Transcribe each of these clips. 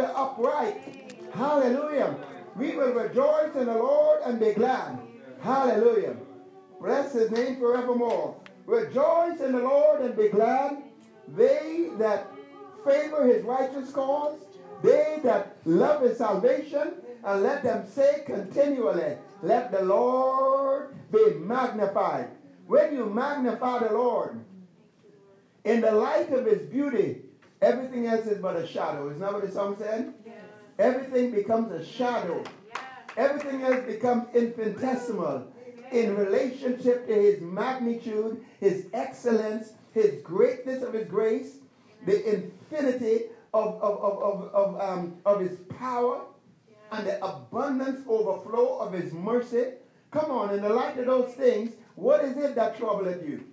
the upright. Hallelujah. We will rejoice in the Lord and be glad. Hallelujah. Bless his name forevermore. Rejoice in the Lord and be glad. They that favor his righteous cause, they that love his salvation, and let them say continually, Let the Lord be magnified. When you magnify the Lord, in the light of his beauty, everything else is but a shadow. Isn't that what the song said? Everything becomes a shadow. Everything else becomes infinitesimal in relationship to his magnitude, his excellence, his greatness of his grace, the infinity of, of, of, of, of, um, of his power, and the abundance overflow of his mercy. Come on, in the light of those things, what is it that troubleth you?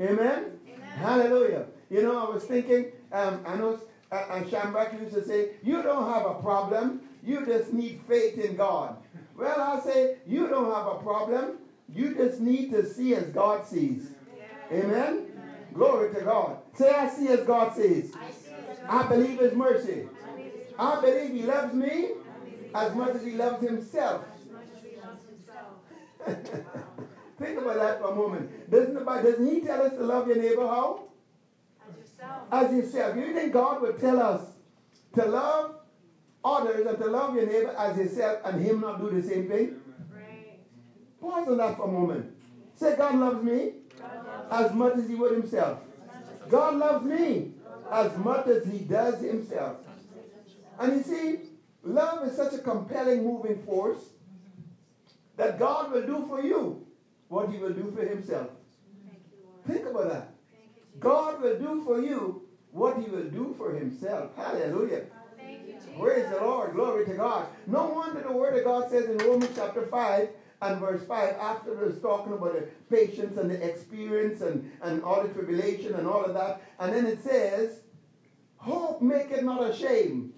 Amen? Amen? Hallelujah. You know, I was thinking, um, I know uh, uh, Schambach used to say, you don't have a problem, you just need faith in God. Well, I say, you don't have a problem, you just need to see as God sees. Amen? Amen? Glory to God. Say, I see as God sees. I, I believe His mercy. I believe He loves me as much as He loves Himself. Think about that for a moment. Doesn't, the doesn't He tell us to love your neighbor how? As yourself. You think God would tell us to love others and to love your neighbor as yourself and Him not do the same thing? Right. Pause on that for a moment. Say, God loves me as much as He would Himself. God loves me as much as He does Himself. And you see, love is such a compelling moving force that God will do for you what he will do for himself. Think about that. God will do for you what he will do for himself. Hallelujah. You, Praise the Lord. Glory to God. No wonder the word of God says in Romans chapter 5 and verse 5, after it's talking about the patience and the experience and, and all the tribulation and all of that, and then it says, Hope make it not ashamed,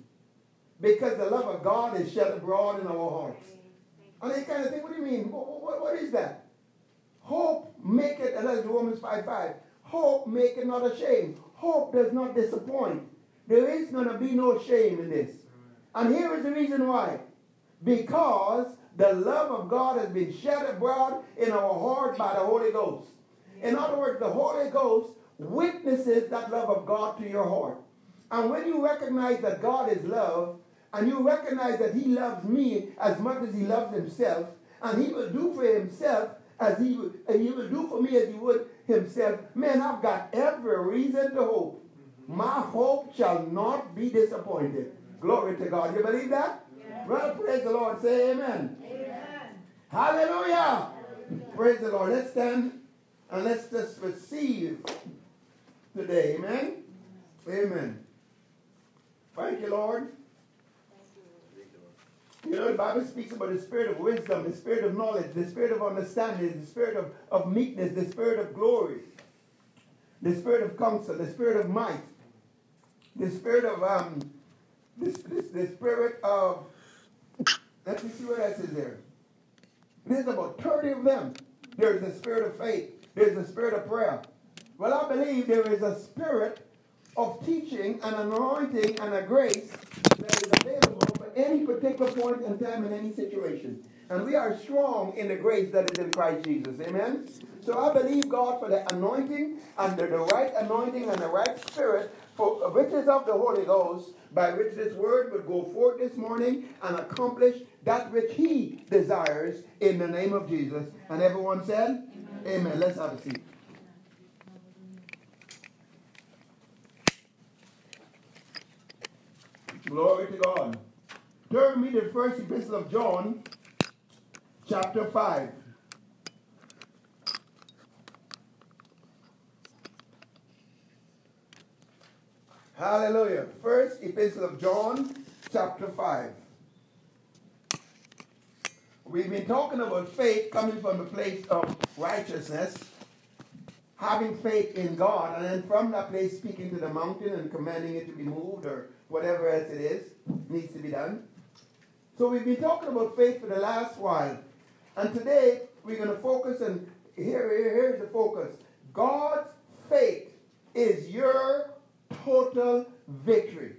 because the love of God is shed abroad in our hearts. And they kind of think, what do you mean? what, what, what is that? Hope make it, and that's Romans 5 5. Hope make it not ashamed. Hope does not disappoint. There is going to be no shame in this. And here is the reason why. Because the love of God has been shed abroad in our heart by the Holy Ghost. In other words, the Holy Ghost witnesses that love of God to your heart. And when you recognize that God is love, and you recognize that He loves me as much as He loves Himself, and He will do for Himself as he he would do for me as he would himself. Man, I've got every reason to hope. My hope shall not be disappointed. Glory to God. You believe that? Yes. Well, praise the Lord. Say amen. amen. Hallelujah. Hallelujah. Praise the Lord. Let's stand and let's just receive today. Amen. Amen. Thank you, Lord. You know, the Bible speaks about the spirit of wisdom, the spirit of knowledge, the spirit of understanding, the spirit of, of meekness, the spirit of glory, the spirit of counsel, the spirit of might, the spirit of um, this, this, the spirit of. Let me see what else is there. There's about 30 of them. There's the spirit of faith. There's the spirit of prayer. Well, I believe there is a spirit of teaching, and anointing, and a grace that is available any particular point in time in any situation. And we are strong in the grace that is in Christ Jesus. Amen? So I believe God for the anointing and the, the right anointing and the right spirit for riches of the Holy Ghost by which this word would go forth this morning and accomplish that which he desires in the name of Jesus. And everyone said, Amen. Amen. Let's have a seat. Glory to God. Turn me the first epistle of John, chapter 5. Hallelujah. First epistle of John, chapter 5. We've been talking about faith coming from a place of righteousness, having faith in God, and then from that place speaking to the mountain and commanding it to be moved or whatever else it is needs to be done. So we've been talking about faith for the last while. And today we're going to focus and here, here, here's the focus. God's faith is your total victory.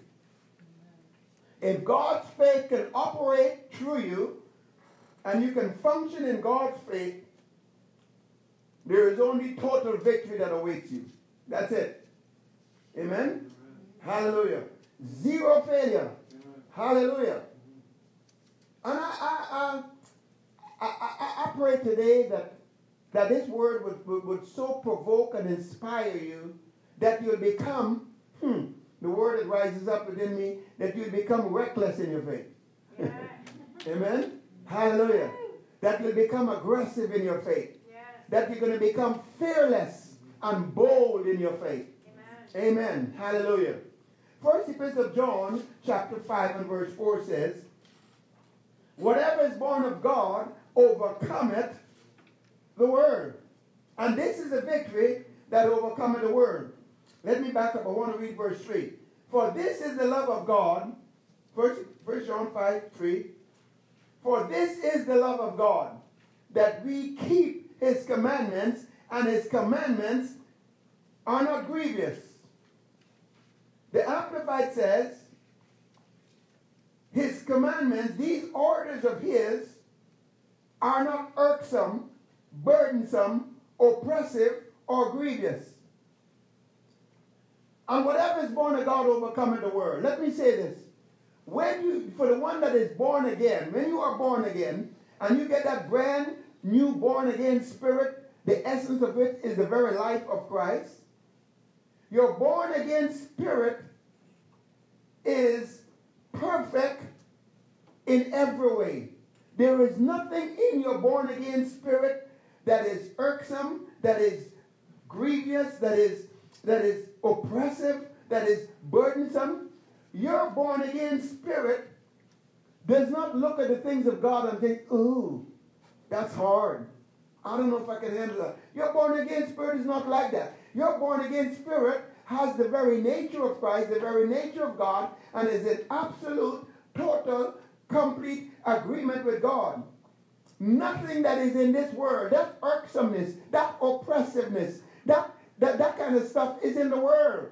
If God's faith can operate through you and you can function in God's faith, there is only total victory that awaits you. That's it. Amen? Amen. Hallelujah. Zero failure. Amen. Hallelujah. And I, I, I, I, I pray today that, that this word would, would, would so provoke and inspire you that you'll become, hmm, the word that rises up within me, that you'll become reckless in your faith. Yeah. Amen? Hallelujah. That you'll become aggressive in your faith. Yeah. That you're going to become fearless and bold in your faith. Amen. Amen. Hallelujah. First Epistle of John, chapter 5 and verse 4 says, Whatever is born of God overcometh the world. And this is a victory that overcometh the world. Let me back up. I want to read verse 3. For this is the love of God. First, First John 5 3. For this is the love of God, that we keep his commandments, and his commandments are not grievous. The Amplified says, his commandments, these orders of his, are not irksome, burdensome, oppressive, or grievous. And whatever is born of God overcometh the world. Let me say this. When you, for the one that is born again, when you are born again, and you get that brand new born again spirit, the essence of it is the very life of Christ. Your born again spirit is perfect in every way. There is nothing in your born again spirit that is irksome, that is grievous, that is that is oppressive, that is burdensome. Your born again spirit does not look at the things of God and think, ooh, that's hard. I don't know if I can handle that. Your born again spirit is not like that. Your born again spirit has the very nature of Christ, the very nature of God, and is in absolute, total, complete agreement with God. Nothing that is in this world, that irksomeness, that oppressiveness, that, that, that kind of stuff is in the world.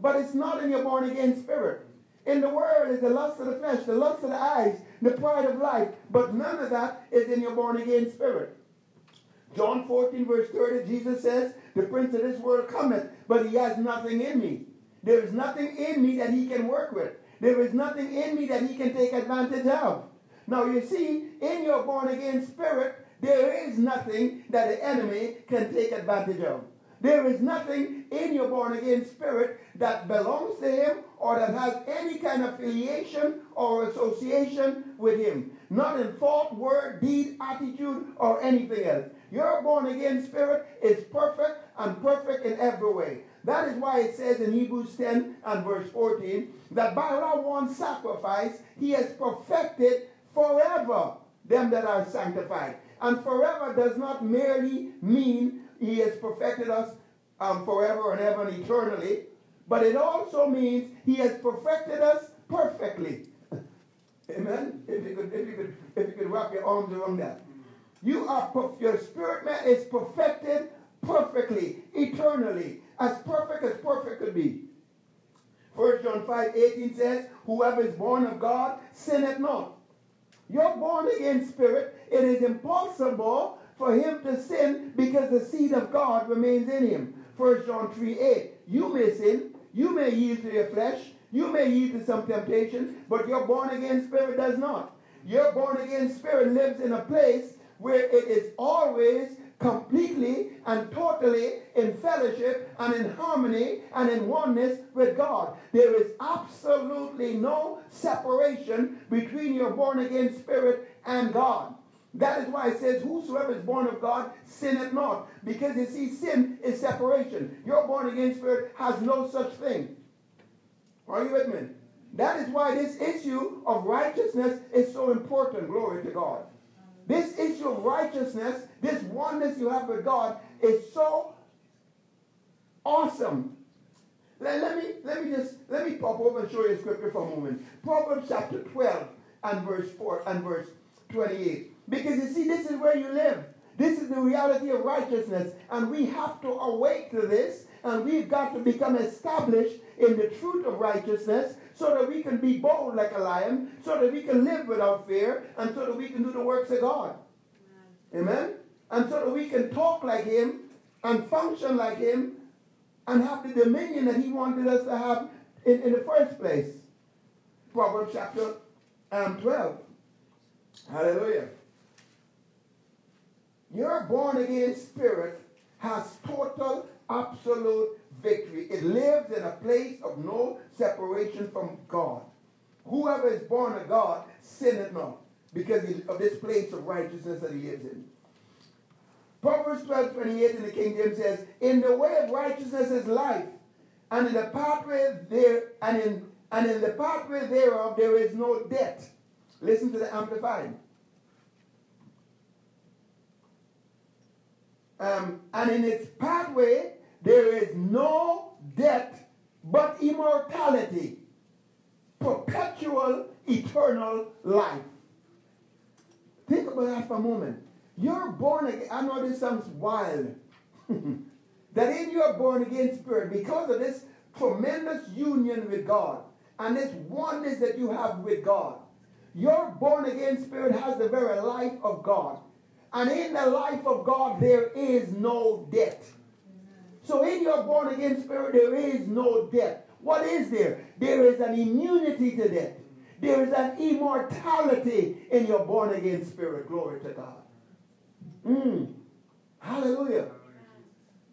But it's not in your born again spirit. In the world is the lust of the flesh, the lust of the eyes, the pride of life. But none of that is in your born again spirit. John 14, verse 30, Jesus says, The prince of this world cometh, but he has nothing in me. There is nothing in me that he can work with. There is nothing in me that he can take advantage of. Now, you see, in your born again spirit, there is nothing that the enemy can take advantage of. There is nothing in your born again spirit that belongs to him or that has any kind of affiliation or association with him. Not in thought, word, deed, attitude, or anything else. Your born again spirit is perfect and perfect in every way. That is why it says in Hebrews 10 and verse 14 that by our one sacrifice he has perfected forever them that are sanctified. And forever does not merely mean he has perfected us um, forever and ever and eternally, but it also means he has perfected us perfectly. Amen. If you could, if you could, if you could wrap your arms around that. You are your spirit man is perfected perfectly, eternally, as perfect as perfect could be. 1 John 5 18 says, Whoever is born of God sinneth not. You're born again spirit. It is impossible for him to sin because the seed of God remains in him. 1 John 3 8. You may sin, you may yield to your flesh, you may yield to some temptation, but your born again spirit does not. Your born again spirit lives in a place where it is always completely and totally in fellowship and in harmony and in oneness with God. There is absolutely no separation between your born again spirit and God. That is why it says, Whosoever is born of God sinneth not. Because you see, sin is separation. Your born again spirit has no such thing. Are you with me? That is why this issue of righteousness is so important. Glory to God. This issue of righteousness, this oneness you have with God, is so awesome. Let, let, me, let me just let me pop over and show you a scripture for a moment. Proverbs chapter 12 and verse 4 and verse 28. Because you see, this is where you live. This is the reality of righteousness. And we have to awake to this. And we've got to become established in the truth of righteousness so that we can be bold like a lion, so that we can live without fear, and so that we can do the works of God. Amen? Amen? And so that we can talk like Him and function like Him and have the dominion that He wanted us to have in, in the first place. Proverbs chapter um, 12. Hallelujah. Your born again spirit has total, absolute victory. It lives in a place of no separation from God. Whoever is born of God sinneth not because of this place of righteousness that he lives in. Proverbs 12 28 in the King James says, In the way of righteousness is life, and in the pathway there and in and in the pathway thereof there is no death. Listen to the Amplified. Um, and in its pathway there is no death but immortality, perpetual, eternal life. Think about that for a moment. You're born again. I know this sounds wild. that in your born again spirit, because of this tremendous union with God and this oneness that you have with God, your born again spirit has the very life of God. And in the life of God, there is no death. So in your born again spirit, there is no death. What is there? There is an immunity to death. There is an immortality in your born again spirit. Glory to God. Mm. Hallelujah.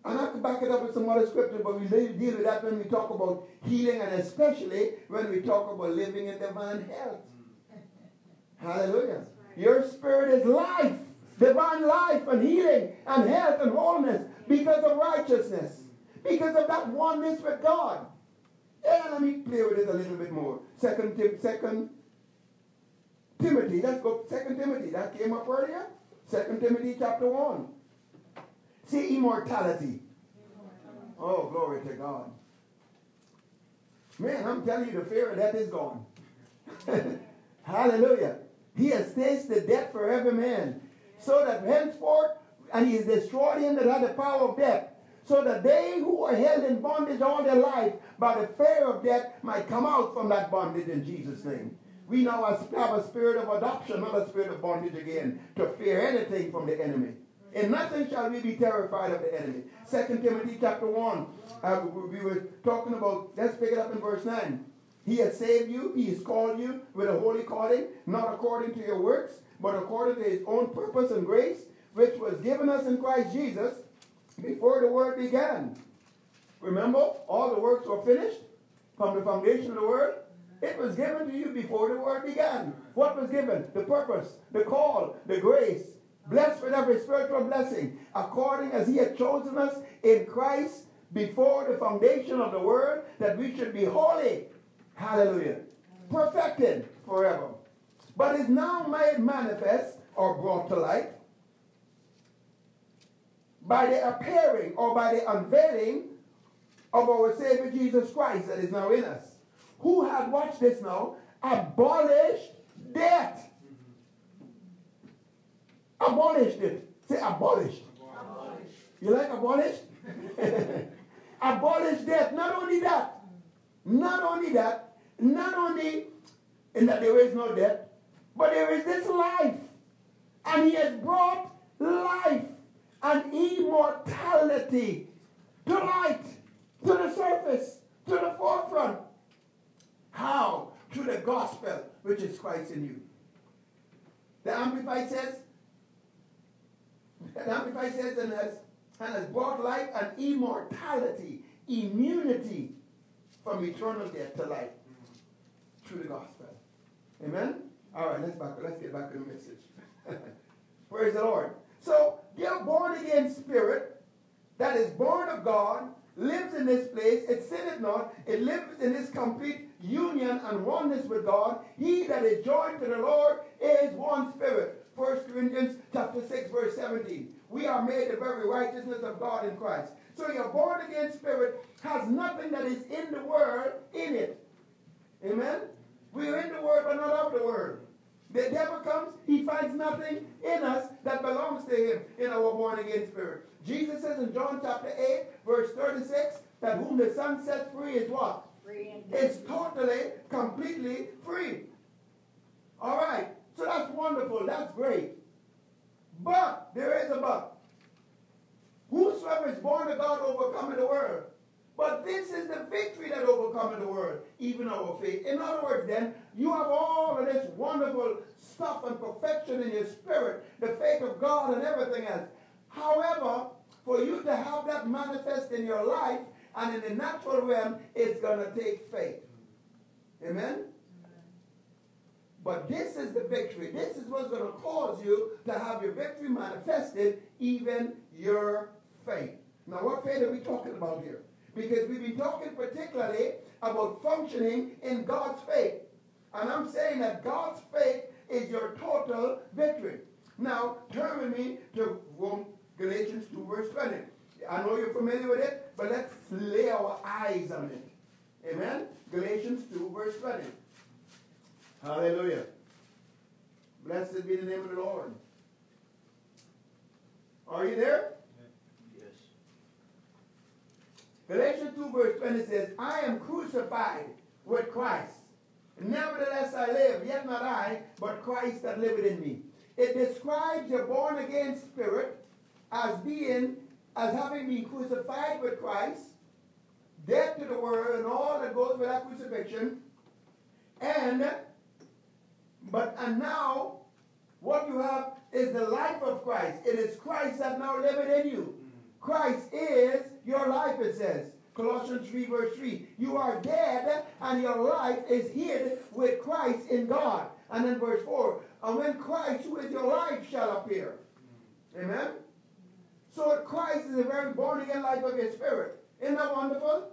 And I have to back it up with some other scripture, but we deal with that when we talk about healing and especially when we talk about living in divine health. Hallelujah. Your spirit is life, divine life and healing and health and wholeness because of righteousness, because of that oneness with God. Yeah, let me play with it a little bit more. Second, Tim, second Timothy. Let's go. Second Timothy. That came up earlier. Second Timothy chapter one. See immortality. Oh, glory to God. Man, I'm telling you, the fear of death is gone. Hallelujah. He has tasted death for every man, so that henceforth, and he has destroyed him that had the power of death, so that they who are held in bondage all their life by the fear of death might come out from that bondage in Jesus' name. We now have a spirit of adoption, not a spirit of bondage again, to fear anything from the enemy. In nothing shall we be terrified of the enemy. Second Timothy chapter 1. Uh, we were talking about, let's pick it up in verse 9. He has saved you, he has called you with a holy calling, not according to your works, but according to his own purpose and grace, which was given us in Christ Jesus before the world began. Remember, all the works were finished from the foundation of the world. It was given to you before the world began. What was given? The purpose, the call, the grace. Blessed with every spiritual blessing, according as he had chosen us in Christ before the foundation of the world, that we should be holy. Hallelujah. Perfected forever. But is now made manifest or brought to light by the appearing or by the unveiling of our Savior Jesus Christ that is now in us, who had, watched this now, abolished death. Abolished it. Say abolished. abolished. You like abolished? abolished death. Not only that, not only that, not only in that there is no death, but there is this life. And he has brought life and immortality to light, to the surface, to the forefront. How? Through the gospel, which is Christ in you. The Amplified says, the Amplified says, and has, and has brought life and immortality, immunity from eternal death to life through the gospel. Amen? All right, let's back. Let's get back to the message. Praise the Lord. So, your born again spirit that is born of God lives in this place. It sinneth not. It lives in this complete union and oneness with God. He that is joined to the Lord is one spirit. 1 Corinthians chapter 6, verse 17. We are made the very righteousness of God in Christ. So your born again spirit has nothing that is in the world in it. Amen? We are in the world, but not of the world. The devil comes, he finds nothing in us that belongs to him in our born again spirit. Jesus says in John chapter 8, verse 36, that whom the Son sets free is what? Free It's totally, completely free. All right. So that's wonderful. That's great. But there is a but. Whosoever is born of God overcometh the world. But this is the victory that overcomes the world, even our faith. In other words, then, you have all of this wonderful stuff and perfection in your spirit, the faith of God and everything else. However, for you to have that manifest in your life and in the natural realm, it's going to take faith. Amen? But this is the victory. This is what's going to cause you to have your victory manifested, even your faith. Now, what faith are we talking about here? Because we've been talking particularly about functioning in God's faith. And I'm saying that God's faith is your total victory. Now, turn with me to Galatians 2, verse 20. I know you're familiar with it, but let's lay our eyes on it. Amen? Galatians 2, verse 20. Hallelujah. Blessed be the name of the Lord. Are you there? Yes. Galatians 2 verse 20 says, I am crucified with Christ. Nevertheless I live, yet not I, but Christ that liveth in me. It describes your born again spirit as being, as having been crucified with Christ, dead to the world and all that goes with that crucifixion, and but and now what you have is the life of Christ. It is Christ that now liveth in you. Mm. Christ is your life, it says. Colossians 3, verse 3. You are dead, and your life is hid with Christ in God. And then verse 4. And when Christ, who is your life, shall appear. Amen? So Christ is a very born again life of your spirit. Isn't that wonderful?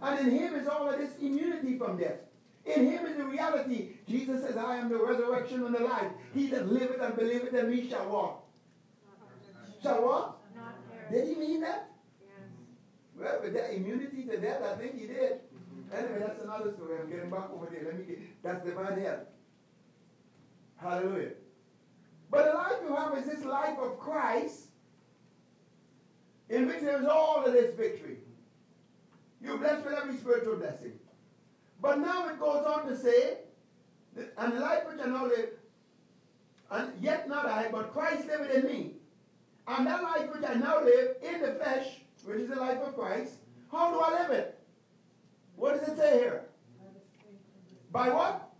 And in him is all of this immunity from death. In him is the reality. Jesus says, I am the resurrection and the life. He that liveth and believeth in me shall walk. Shall what? Did he mean that? Well, with that immunity to death, I think he did. Mm-hmm. Anyway, that's another story. I'm getting back over there. Let me get that's divine help. Hallelujah. But the life you have is this life of Christ in which there is all of this victory. You're blessed with every spiritual blessing. But now it goes on to say, and the life which I now live, and yet not I, but Christ liveth in me. And that life which I now live in the flesh, which is the life of Christ, how do I live it? What does it say here? By what?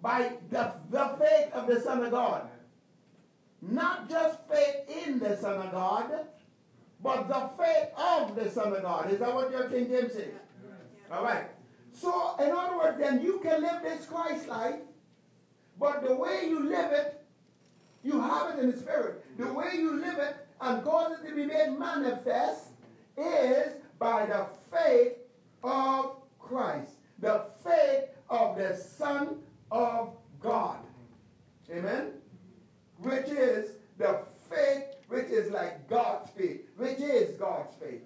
By the, the faith of the Son of God. Not just faith in the Son of God, but the faith of the Son of God. Is that what your King James says? All right. So, in other words, then you can live this Christ life, but the way you live it, you have it in the Spirit. The way you live it and cause it to be made manifest is by the faith of Christ, the faith of the Son of God. Amen? Which is the faith which is like God's faith, which is God's faith.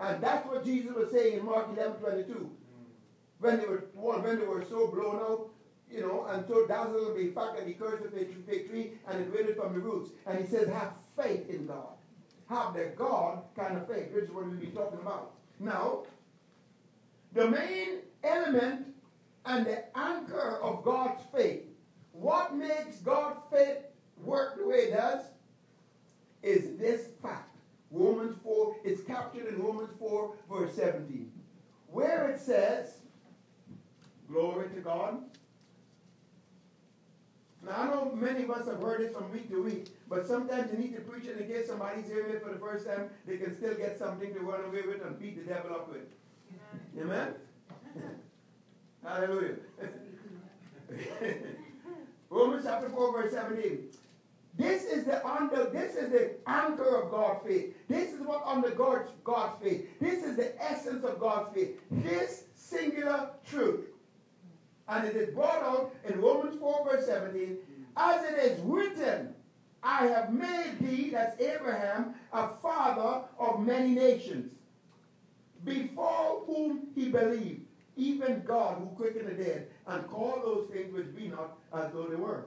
And that's what Jesus was saying in Mark 11 22 when they were when they were so blown out, you know, and so dazzled by the fact that he cursed the fig tree and it withered from the roots. And he says, have faith in God. Have the God kind of faith, which is what we've been talking about. Now, the main element and the anchor of God's faith, what makes God's faith work the way it does, is this fact. Romans 4, it's captured in Romans 4, verse 17, where it says, Glory to God. Now, I know many of us have heard this from week to week, but sometimes you need to preach it in case somebody's hearing it for the first time. They can still get something to run away with and beat the devil up with. Amen? Hallelujah. Romans chapter 4, verse 17. This is the under, this is the anchor of God's faith. This is what under God's, God's faith. This is the essence of God's faith. This singular truth. And it is brought out in Romans 4, verse 17, as it is written, I have made thee, that's Abraham, a father of many nations, before whom he believed, even God who quickened the dead, and called those things which be not as though they were.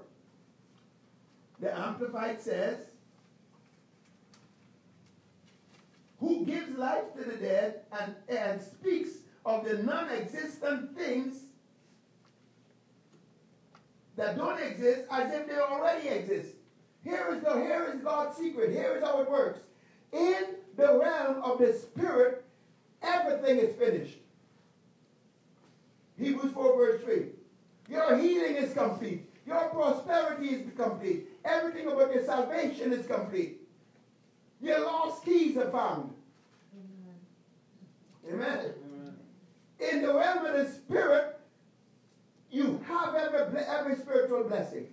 The Amplified says, who gives life to the dead and, and speaks of the non existent things that don't exist as if they already exist. Here is, the, here is God's secret. Here is how it works. In the realm of the Spirit, everything is finished. Hebrews 4, verse 3. Your healing is complete. Your prosperity is complete. Everything about your salvation is complete. Your lost keys are found. Amen. Amen. In the realm of the Spirit, you have every, every spiritual blessing.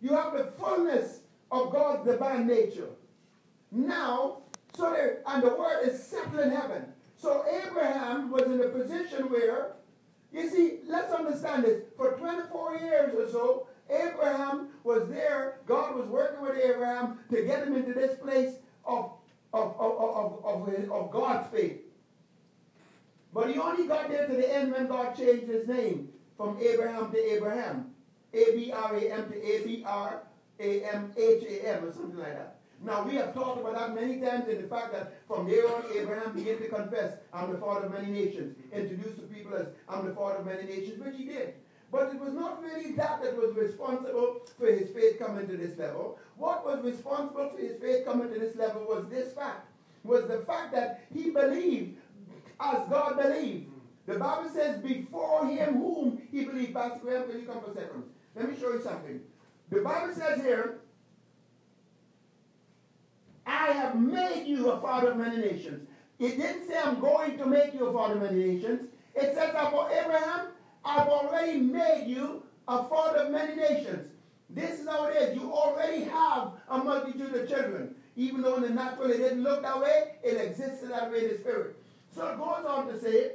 You have the fullness of God's divine nature. Now, so there, and the word is settled in heaven. So Abraham was in a position where, you see, let's understand this. For 24 years or so, Abraham was there. God was working with Abraham to get him into this place of, of, of, of, of, of God's faith. But he only got there to the end when God changed his name from Abram to Abraham. A-B-R-A-M to A-B-R-A-M-H-A-M or something like that. Now, we have talked about that many times in the fact that from there on, Abraham began to confess, I'm the father of many nations, introduce the people as, I'm the father of many nations, which he did. But it was not really that that was responsible for his faith coming to this level. What was responsible for his faith coming to this level was this fact, was the fact that he believed as God believed. The Bible says, before him whom he believed. Pastor Graham, can you come for a second? Let me show you something. The Bible says here, I have made you a father of many nations. It didn't say I'm going to make you a father of many nations. It says that for Abraham, I've already made you a father of many nations. This is how it is. You already have a multitude of children. Even though in the natural it didn't look that way, it existed that way in the spirit. So it goes on to say,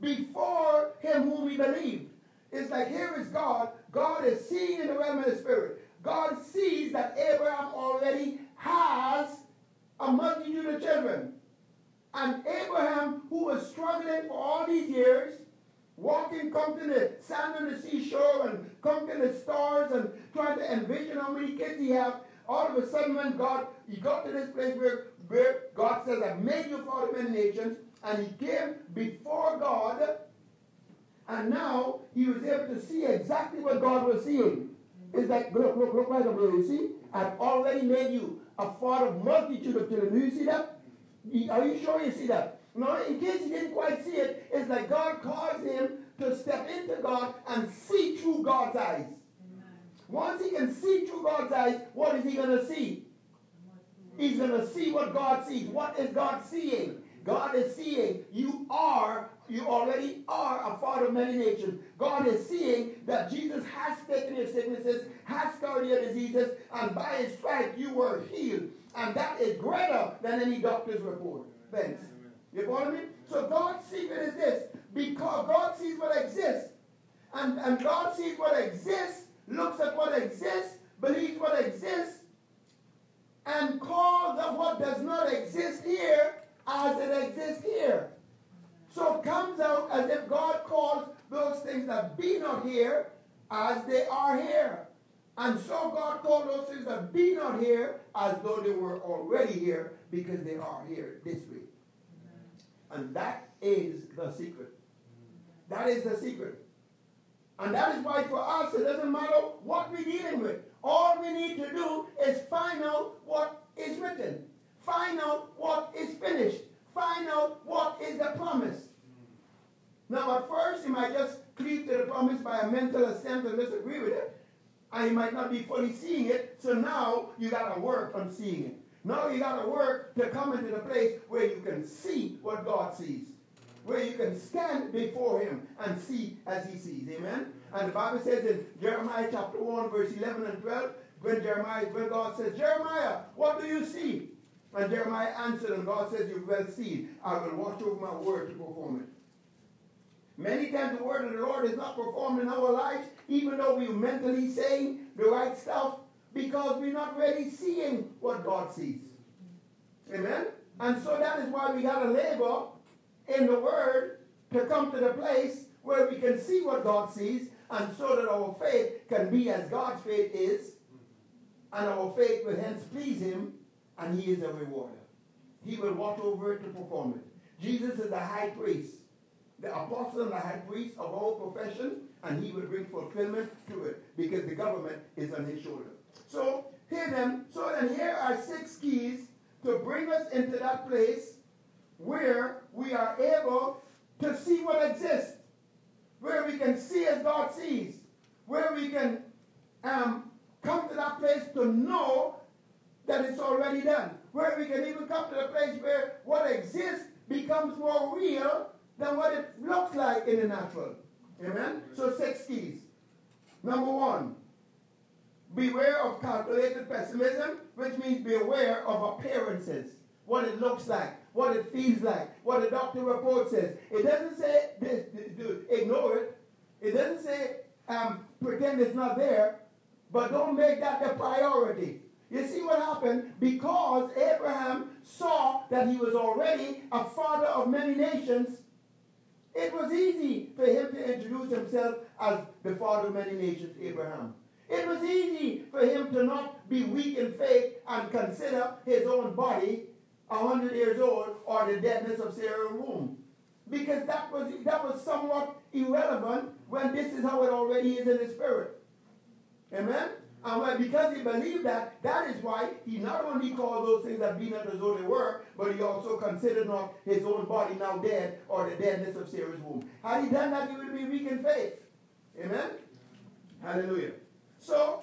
before him whom we believe. It's like here is God. God is seeing in the realm of the spirit. God sees that Abraham already has a multitude of children. And Abraham, who was struggling for all these years, walking, come to the sand on the seashore and come to the stars and trying to envision how many kids he have, all of a sudden when God, he got to this place where, where God says, I've made you father many nations, and he came before God, and now he was able to see exactly what God was seeing. It's like, look, look, look right over you see? I've already made you a father of multitude of children. Do you see that? Are you sure you see that? Now, in case you didn't quite see it, it's like God caused him to step into God and see through God's eyes. Once he can see through God's eyes, what is he going to see? He's going to see what God sees. What is God seeing? God is seeing you are, you already are a father of many nations. God is seeing that Jesus has taken your sicknesses, has cured your diseases, and by his stripes you were healed. And that is greater than any doctor's report. Thanks. You follow me? So God's secret is this. Because God sees what exists. And, and God sees what exists, looks at what exists, believes what exists, and calls of what does not exist here as it exists here. So it comes out as if God calls those things that be not here as they are here. And so God called those things that be not here as though they were already here because they are here this way. And that is the secret. That is the secret. And that is why for us it doesn't matter what we're dealing with. All we need to do is find out what is written. Find out what is finished. Find out what is the promise. Now at first you might just cleave to the promise by a mental assent and disagree with it. And you might not be fully seeing it. So now you got to work on seeing it. Now you got to work to come into the place where you can see what God sees. Where you can stand before him and see as he sees. Amen? And the Bible says in Jeremiah chapter 1, verse 11 and 12, when Jeremiah, when God says, Jeremiah, what do you see? And Jeremiah answered, and God says, You've well seen. I will watch over my word to perform it. Many times the word of the Lord is not performed in our lives, even though we're mentally saying the right stuff because we're not really seeing what God sees. Amen? And so that is why we got to labor in the Word to come to the place where we can see what God sees and so that our faith can be as God's faith is and our faith will hence please Him and He is a rewarder. He will watch over it to perform it. Jesus is the high priest the apostle and the high priest of all profession, and he will bring fulfillment to it because the government is on his shoulder. So here then, so then here are six keys to bring us into that place where we are able to see what exists, where we can see as God sees, where we can um, come to that place to know that it's already done, where we can even come to the place where what exists becomes more real than what it looks like in the natural. Amen? So, six keys. Number one, beware of calculated pessimism, which means beware of appearances, what it looks like, what it feels like, what the doctor report says. It doesn't say this, ignore it. It doesn't say um, pretend it's not there, but don't make that the priority. You see what happened? Because Abraham saw that he was already a father of many nations, it was easy for him to introduce himself as the father of many nations, Abraham. It was easy for him to not be weak in faith and consider his own body a hundred years old or the deadness of Sarah's womb. Because that was that was somewhat irrelevant when this is how it already is in the spirit. Amen? And because he believed that, that is why he not only called those things that be not as though they were, but he also considered not his own body now dead or the deadness of Sarah's womb. Had he done that, he would be weak in faith. Amen? Hallelujah. So,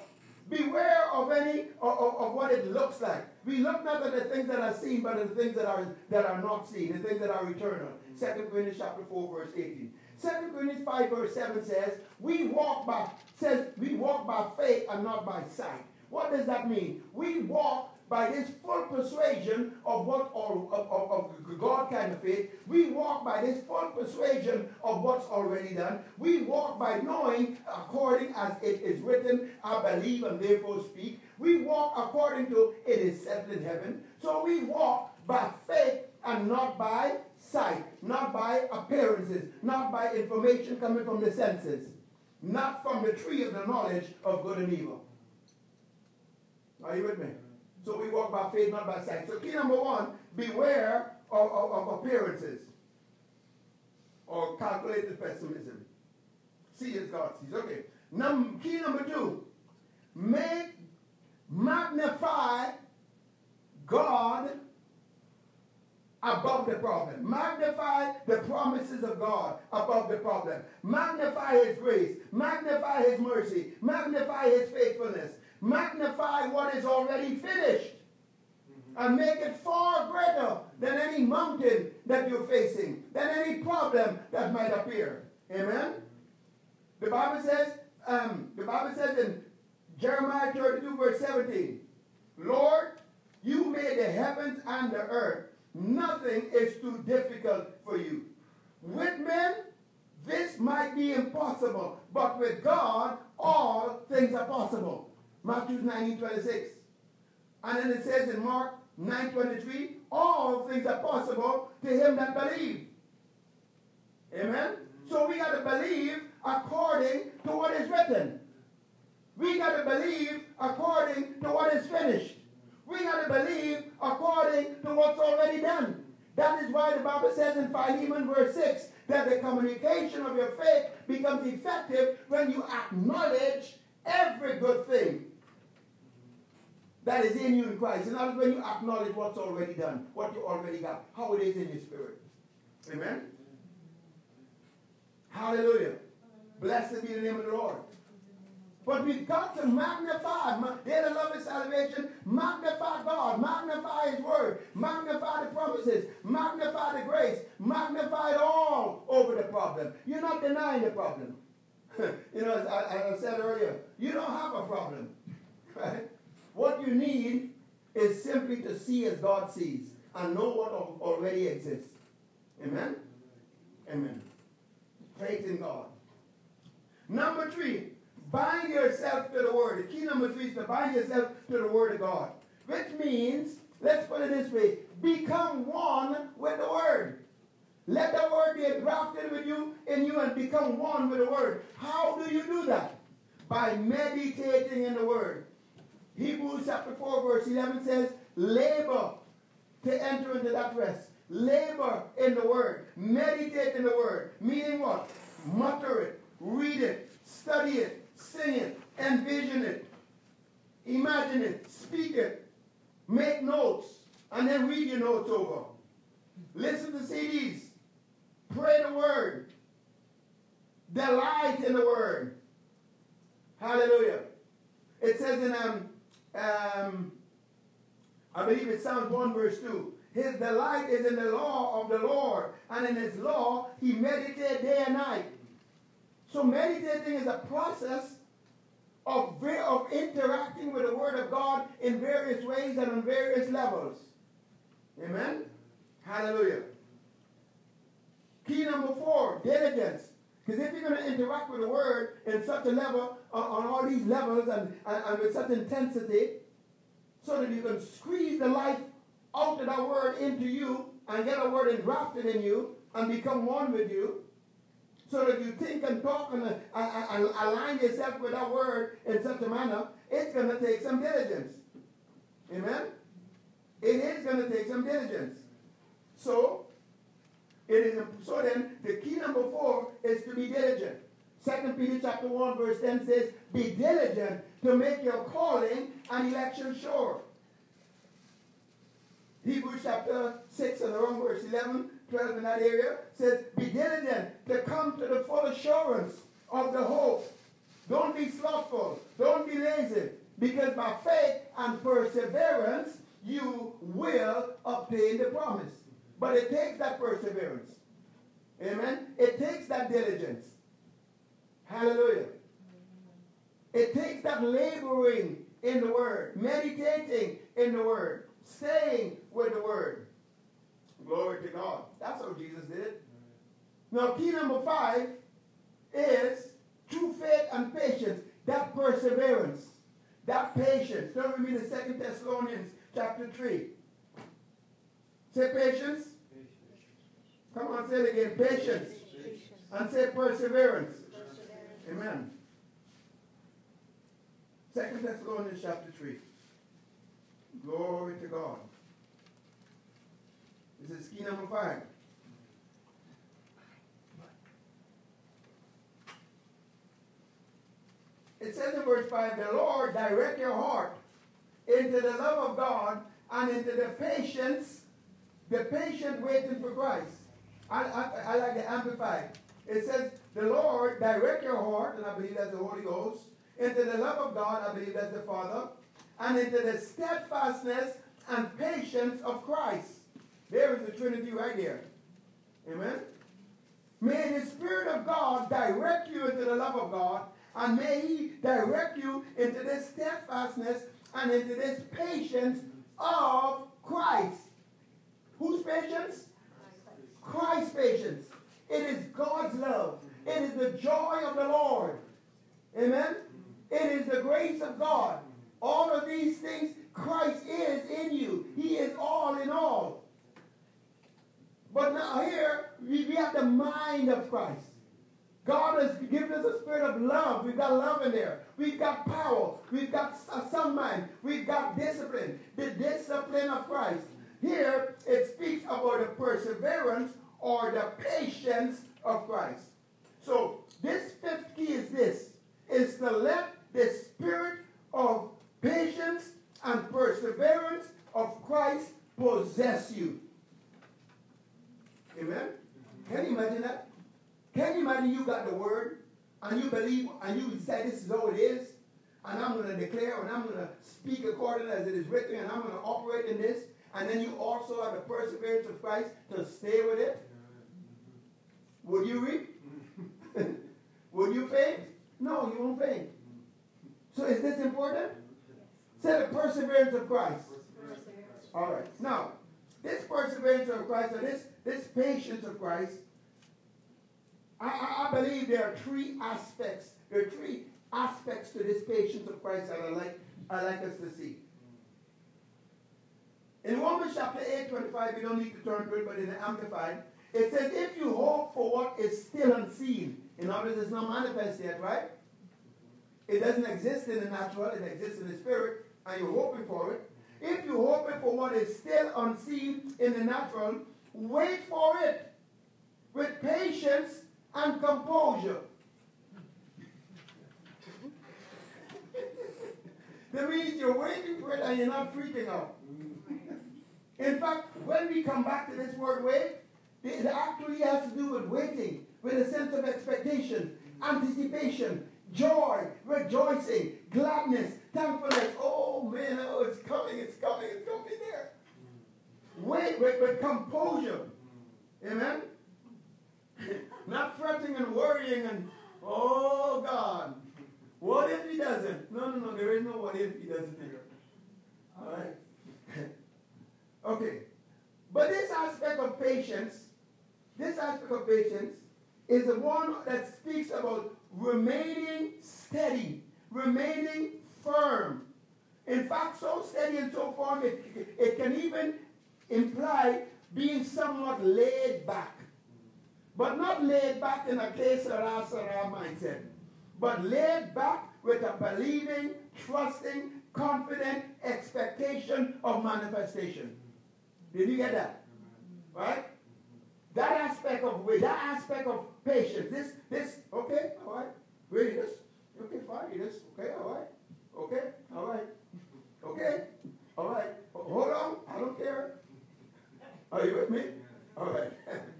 beware of any of, of, what it looks like. We look not at the things that are seen, but at the things that are that are not seen, the things that are eternal. Second Corinthians chapter 4, verse 18. 2 Corinthians 5 verse 7 says, we walk by says we walk by faith and not by sight. What does that mean? We walk by this full persuasion of what of, of, of, God kind of faith. We walk by this full persuasion of what's already done. We walk by knowing according as it is written, I believe and therefore speak. We walk according to it is settled in heaven. So we walk by faith and not by sight, not by appearances, not by information coming from the senses, not from the tree of the knowledge of good and evil. Are you with me? So we walk by faith, not by sight. So key number one, beware of, of, of appearances or calculated pessimism. See as God sees. Okay. Num- key number two, make magnify God above the problem. Magnify the promises of God above the problem. Magnify His grace. Magnify His mercy. Magnify His faithfulness. Magnify what is already finished. And make it far greater than any mountain that you're facing, than any problem that might appear. Amen? The Bible says, um, the Bible says in Jeremiah 32, verse 17, Lord, you made the heavens and the earth Nothing is too difficult for you. With men, this might be impossible, but with God, all things are possible. Matthew 19 26. And then it says in Mark 9 23, all things are possible to him that believe. Amen? So we got to believe according to what is written. We got to believe according to what is finished. We got to believe according to what's already done. That is why the Bible says in Philemon verse 6 that the communication of your faith becomes effective when you acknowledge every good thing that is in you in Christ. In other words, when you acknowledge what's already done, what you already got, how it is in your spirit. Amen? Hallelujah. Blessed be the name of the Lord. But we've got to magnify, they that love his salvation, magnify God, magnify his word, magnify the promises, magnify the grace, magnify it all over the problem. You're not denying the problem. you know, as I, as I said earlier, you don't have a problem. Right? What you need is simply to see as God sees and know what already exists. Amen? Amen. Faith in God. Number three, bind yourself to the word. The number three is to bind yourself to the word of God. Which means, let's put it this way, become one with the word. Let the word be engrafted with you in you and become one with the word. How do you do that? By meditating in the word. Hebrews chapter 4, verse 11 says, labor to enter into that rest. labor in the word, meditate in the word. Meaning what? Mutter it, read it, study it, sing it, envision it, imagine it, speak it, make notes, and then read your notes over. Listen to CDs, pray the word, delight in the word. Hallelujah. It says in um, um, I believe it's Psalms 1 verse 2. His delight is in the law of the Lord, and in his law he meditates day and night. So meditating is a process of, of interacting with the Word of God in various ways and on various levels. Amen? Hallelujah. Key number four, diligence. Because if you're going to interact with the Word in such a level, on, on all these levels and, and, and with such intensity, so that you can squeeze the life out of that word into you and get a word engrafted in you and become one with you so that you think and talk and, uh, and align yourself with that word in such a manner, it's going to take some diligence. Amen? It is going to take some diligence. So, it is so then the key number four is to be diligent. Second Peter chapter 1, verse 10 says, Be diligent to make your calling and election sure. Hebrews chapter 6 and around verse 11, 12 in that area says, Be diligent to come to the full assurance of the hope. Don't be slothful. Don't be lazy. Because by faith and perseverance, you will obtain the promise. But it takes that perseverance. Amen? It takes that diligence. Hallelujah. It takes that laboring in the Word, meditating in the Word, staying with the Word. Glory to God. That's how Jesus did. Now, key number five is true faith and patience. That perseverance. That patience. Turn with me to Second Thessalonians chapter 3. Say patience. Come on, say it again. Patience. And say perseverance. Amen. Second Thessalonians chapter 3. Glory to God. This is key number five. It says in verse 5, the Lord direct your heart into the love of God and into the patience, the patient waiting for Christ. I, I, I like the Amplified. It says, the Lord direct your heart, and I believe that's the Holy Ghost, into the love of God, I believe that's the Father, and into the steadfastness and patience of Christ. There is the Trinity right there. Amen? May the Spirit of God direct you into the love of God, and may He direct you into this steadfastness and into this patience of Christ. Whose patience? Christ's patience. It is God's love. It is the joy of the Lord. Amen? It is the grace of God. All of these things, Christ is in you. He is all in all. But now here, we, we have the mind of Christ. God has given us a spirit of love. We've got love in there. We've got power. We've got a uh, sound mind. We've got discipline. The discipline of Christ. Here, it speaks about the perseverance or the patience of Christ. So, this fifth key is this, is to let the spirit of patience and perseverance of Christ possess you. Amen? Can you imagine that? Can you got the word and you believe and you say this is how it is and I'm going to declare and I'm going to speak according as it is written and I'm going to operate in this and then you also have the perseverance of Christ to stay with it? Would you reap? Would you faint? No, you won't faint. So is this important? Say the perseverance of Christ. All right. Now, this perseverance of Christ, or this, this patience of Christ, I, I, believe there are three aspects. There are three aspects to this patience of Christ that I like, I like us to see. In Romans chapter 8, 25, we don't need to turn to it, but in the Amplified, it says, if you hope for what is still unseen, in other words, it's not manifest yet, right? It doesn't exist in the natural, it exists in the spirit, and you're hoping for it. If you're hoping for what is still unseen in the natural, wait for it with patience and composure. that means you're waiting for it and you're not freaking out. In fact, when we come back to this word wait, it actually has to do with waiting, with a sense of expectation, anticipation, joy, rejoicing, gladness, thankfulness. Oh man, oh, it's coming, it's coming, it's coming there. Wait, wait, with composure. Amen? Not fretting and worrying and, oh God, what if he doesn't? No, no, no, there is no what if he doesn't here. All right? okay. But this aspect of patience, this aspect of patience is the one that speaks about remaining steady, remaining firm. In fact, so steady and so firm, it, it can even imply being somewhat laid back. But not laid back in a sera sera mindset, but laid back with a believing, trusting, confident expectation of manifestation. Did you get that? Right? That aspect of wait, that aspect of patience. This, this, okay, all right. Read this. Okay, fine. This, okay, all right. Okay, all right. Okay, all right. Hold on. I don't care. Are you with me? All right.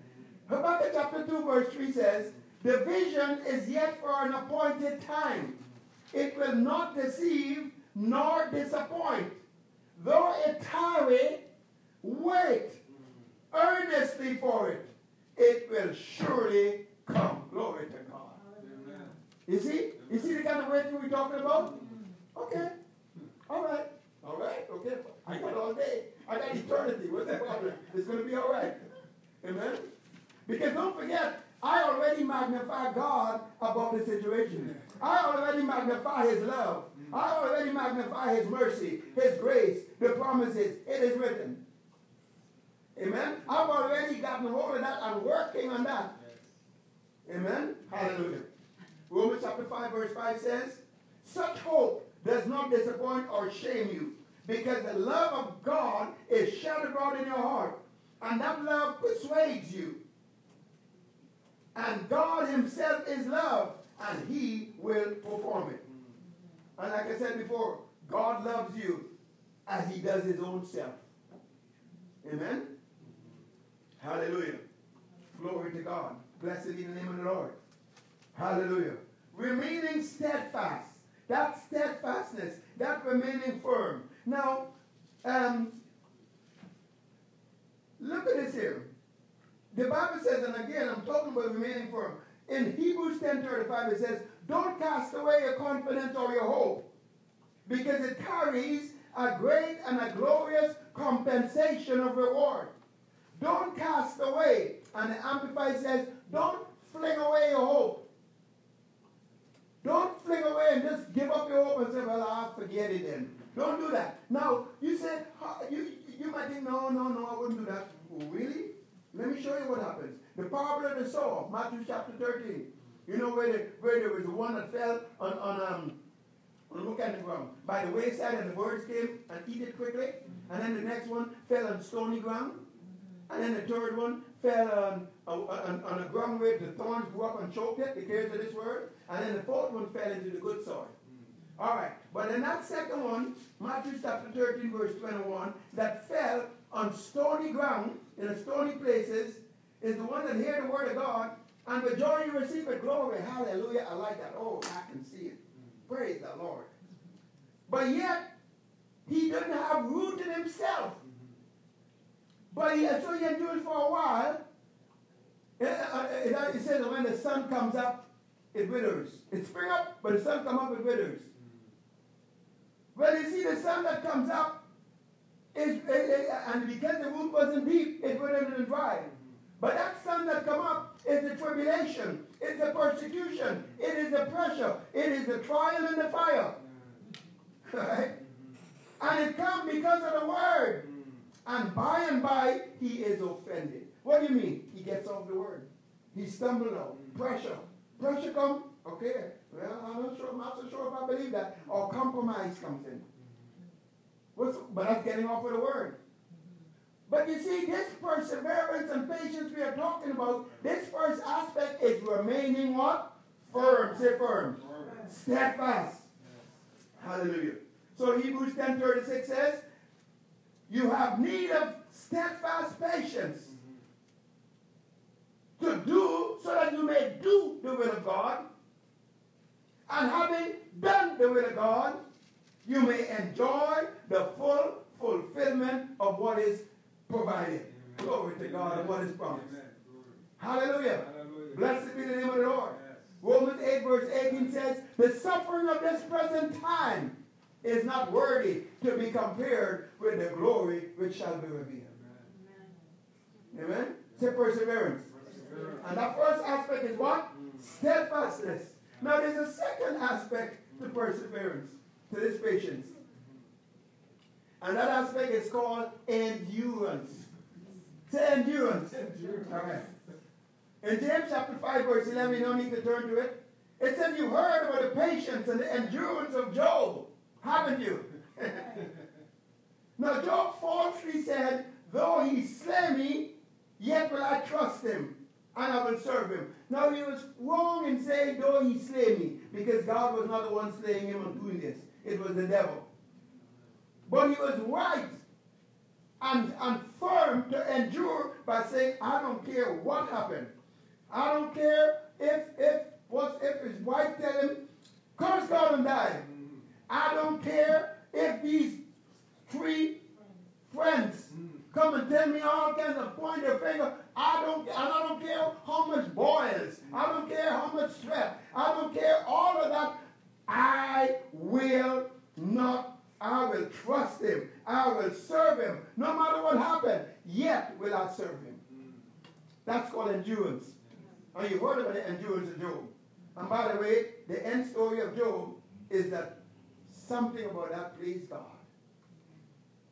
Habakkuk chapter 2, verse 3 says, The vision is yet for an appointed time. It will not deceive nor disappoint. Though it tarry, wait earnestly for it. It will surely come. Glory to God. Amen. You see? You see the kind of waiting we're talking about? Okay. All right. All right. Okay. I got all day. I got eternity. What's the problem? It's going to be all right. Amen? Because don't forget, I already magnify God about the situation. I already magnify His love. I already magnify His mercy, His grace, the promises. It is written. Amen? I've already gotten hold of that. I'm working on that. Amen? Hallelujah. Romans chapter 5, verse 5 says, Such hope does not disappoint or shame you, because the love of God is shed abroad in your heart, and that love persuades you. And God Himself is love, and He will perform it. And like I said before, God loves you as He does His own self. Amen? Hallelujah. Glory to God. Blessed be the name of the Lord. Hallelujah. Remaining steadfast. That steadfastness, that remaining firm. Now, um, look at this here. The Bible says, and again, I'm talking about remaining firm. In Hebrews 10.35, it says, Don't cast away your confidence or your hope, because it carries a great and a glorious compensation of reward. Don't cast away. And the Amplified says, don't fling away your hope. Don't fling away and just give up your hope and say, well, I'll forget it then. Don't do that. Now, you said, you, you might think, no, no, no, I wouldn't do that. really? Let me show you what happens. The parable of the sower, Matthew chapter 13. You know where, the, where there was the one that fell on, on um, look at the ground. By the wayside, and the birds came and eat it quickly. And then the next one fell on stony ground. And then the third one fell on, on, on a ground where the thorns grew up and choked it, the cares of this word. And then the fourth one fell into the good soil. All right. But in that second one, Matthew chapter 13, verse 21, that fell on stony ground, in the stony places, is the one that hear the word of God, and the joy you receive it, glory, hallelujah. I like that. Oh, I can see it. Praise the Lord. But yet, he didn't have root in himself. But he, so he endured for a while. It, it, it says that when the sun comes up, it withers. It spring up, but the sun comes up, it withers. Well, you see, the sun that comes up, it, it, and because the root wasn't deep, it withered and dried. But that sun that come up is the tribulation, it's the persecution, it is the pressure, it is the trial and the fire. Right? And it comes because of the word. And by and by, he is offended. What do you mean? He gets off the word. He stumbled out. Pressure. Pressure come. Okay. Well, I'm not sure. I'm not so sure if I believe that. Or compromise comes in. What's, but that's getting off of the word. But you see, this perseverance and patience we are talking about, this first aspect is remaining what? Firm. Say firm. firm. Steadfast. Yes. Hallelujah. So Hebrews 10.36 says, you have need of steadfast patience to do so that you may do the will of God. And having done the will of God, you may enjoy the full fulfillment of what is provided. Amen. Glory to God and what is promised. Hallelujah. Hallelujah. Blessed be the name of the Lord. Yes. Romans 8 verse 18 says, the suffering of this present time is not worthy to be compared with the glory which shall be revealed. Amen. Amen. Say perseverance. perseverance. And that first aspect is what? Mm. Steadfastness. Now there's a second aspect to perseverance, to this patience. And that aspect is called endurance. Say endurance. endurance. Okay. In James chapter 5, verse 11, you don't need to turn to it. It says you heard about the patience and the endurance of Job, haven't you? now, Job falsely said, Though he slay me, yet will I trust him and I will serve him. Now, he was wrong in saying, Though he slay me, because God was not the one slaying him and doing this, it was the devil. But he was right and, and firm to endure by saying, I don't care what happened. I don't care if if what if his wife tell him, curse God and die. Mm-hmm. I don't care if these three friends mm-hmm. come and tell me all kinds of point their finger. I don't and I don't care how much boils. I don't care how much sweat. I don't care all of that. I will not I will trust him. I will serve him. No matter what happens, yet will I serve him. That's called endurance. And you've heard about the endurance of Job. And by the way, the end story of Job is that something about that pleased God.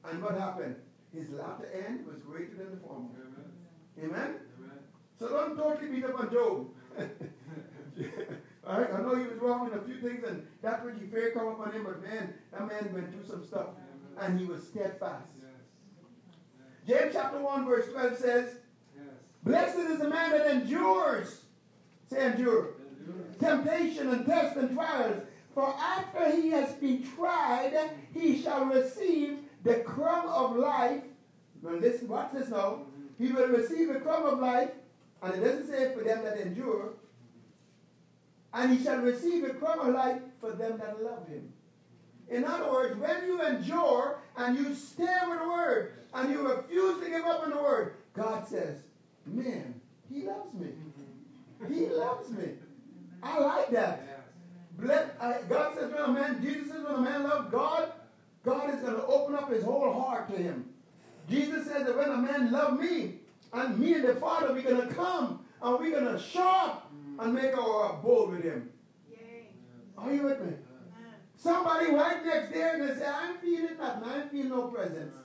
And what happened? His latter end was greater than the former. Amen? Amen? Amen. So don't totally beat up on Job. I, I know he was wrong in a few things, and that which he feared come upon him, but man, that man went through some stuff, and he was steadfast. James chapter 1, verse 12 says. Blessed is the man that endures, say endure, endure, temptation and test and trials, for after he has been tried, he shall receive the crown of life. Now listen, watch this now. Mm-hmm. He will receive the crown of life, and it doesn't say for them that endure, and he shall receive a crown of life for them that love him. In other words, when you endure and you stay with the word and you refuse to give up on the word, God says, man, he loves me. He loves me. I like that. God says when a man, Jesus says when a man loves God, God is going to open up his whole heart to him. Jesus says that when a man loves me, and me and the Father, we're going to come and we're going to show up and make our abode with him. Yay. Are you with me? Somebody right next there and they say, I'm feeling nothing. I feel no presence.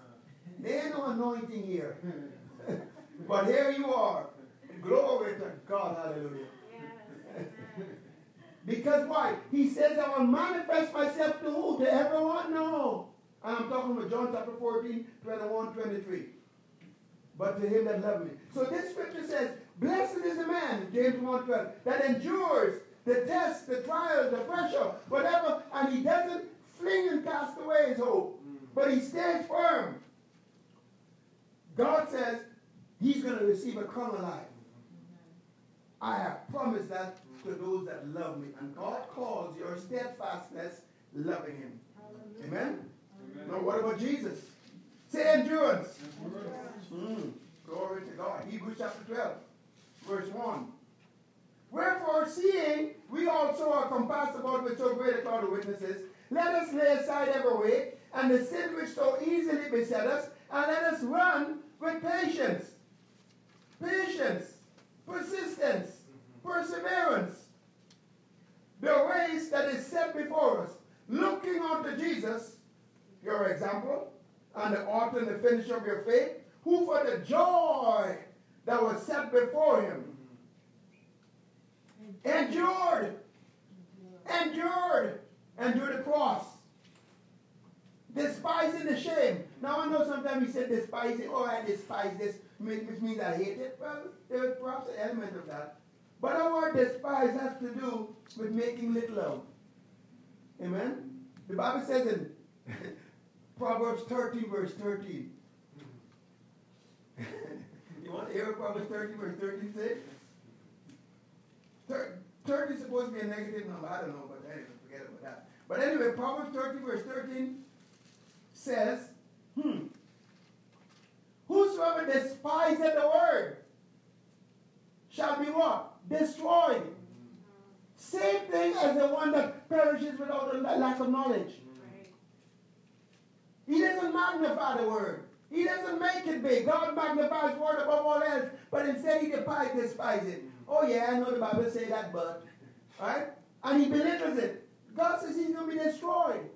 There ain't no anointing here. but here you are. Glory to God. Hallelujah. because why? He says, I will manifest myself to who? To everyone? No. And I'm talking about John chapter 14, 21, 23. But to him that loved me. So this scripture says, Blessed is the man, James 1.12, that endures the test, the trials, the pressure, whatever, and he doesn't fling and cast away his hope, but he stays firm. God says he's going to receive a crown of life. I have promised that to those that love me. And God calls your steadfastness loving him. Amen? Amen. Now, what about Jesus? Say endurance. endurance. Mm, glory to God. Hebrews chapter 12 verse 1. Wherefore, seeing we also are compassed about with so great a cloud of witnesses, let us lay aside every weight and the sin which so easily beset us, and let us run with patience. Patience, persistence, perseverance. The race that is set before us, looking unto Jesus, your example, and the author and the finisher of your faith, who for the joy that was set before him. Endured. Endured. Endured the cross. Despising the shame. Now I know sometimes we say despising, oh I despise this, which means I hate it. Well, there's perhaps an element of that. But our word despise has to do with making little of. Amen? The Bible says in Proverbs 13, verse 13. you want to hear Proverbs 30 verse 36? 30 is supposed to be a negative number. I don't know, but anyway, forget about that. But anyway, Proverbs 13, verse 13 says, hmm, Whosoever despises the word shall be what? Destroyed. Same thing as the one that perishes without a lack of knowledge. He doesn't magnify the word. He doesn't make it big. God magnifies word above all else, but instead he despises it. Oh yeah, I know the Bible say that, but right? And he belittles it. God says he's going to be destroyed.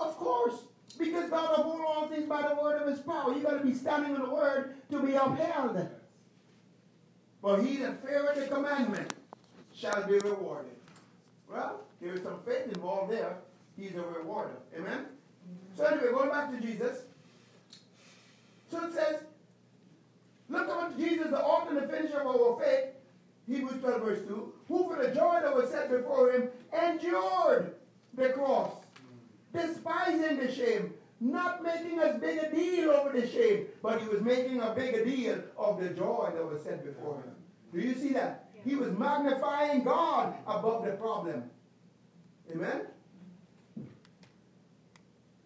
Of course, because God uphold all things by the word of his power. You got to be standing on the word to be upheld. For he that feareth the commandment shall be rewarded. Well, there is some faith involved there. He's a rewarder. Amen? So anyway, going back to Jesus. So it says, look unto Jesus, the author and the finisher of our faith, Hebrews 12 verse 2, who for the joy that was set before him endured the cross, despising the shame, not making as big a deal over the shame, but he was making a bigger deal of the joy that was set before him. Do you see that? He was magnifying God above the problem. Amen?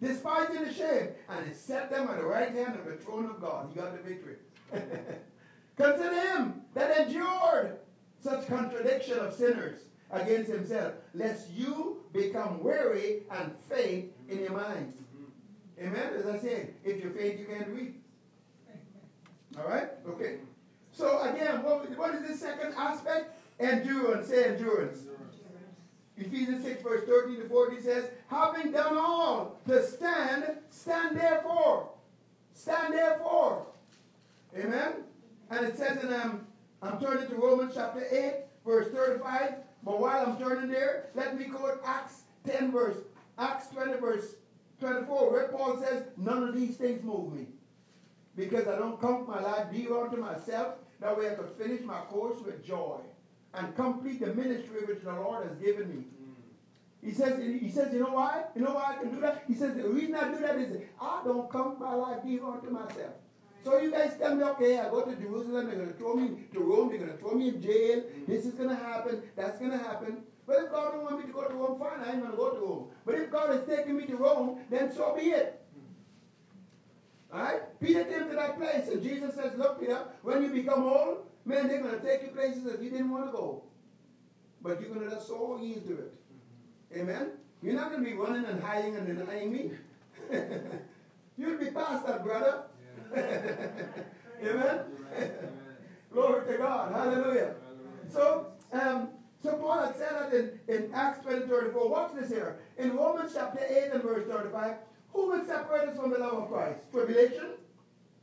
Despising the shame, and he set them at the right hand of the throne of God. He got the victory. Consider him that endured such contradiction of sinners against himself, lest you become weary and faint in your minds. Mm-hmm. Amen? As I said, if you faint, you can't read. All right? Okay. So again, what, what is the second aspect? Endurance. Say endurance. Ephesians 6, verse 13 to 14 says, Having done all to stand, stand therefore. Stand therefore. Amen? And it says in um, I'm turning to Romans chapter 8, verse 35. But while I'm turning there, let me quote Acts 10, verse, Acts 20, verse 24, where Paul says, None of these things move me. Because I don't count my life dear unto myself, that way I could finish my course with joy and complete the ministry which the Lord has given me. He says, he says, you know why? You know why I can do that? He says, the reason I do that is I don't come by life dear unto myself. So you guys tell me, okay, I go to Jerusalem, they're going to throw me to Rome, they're to throw me in jail, this is going to happen, that's going to happen. But if God don't want me to go to Rome, fine, I ain't going to go to Rome. But if God is taking me to Rome, then so be it. Alright? Peter came to that place, and Jesus says, look, Peter, when you become old, man, they're going to take you places that you didn't want to go. But you're going to just so easy to it. Amen? You're not going to be running and hiding and denying me. You'll be past that, brother. Amen? Glory to God. Hallelujah. So, um, so Paul had said that in, in Acts 20, 34. Watch this here. In Romans chapter 8 and verse 35, who will separate us from the love of Christ? Tribulation,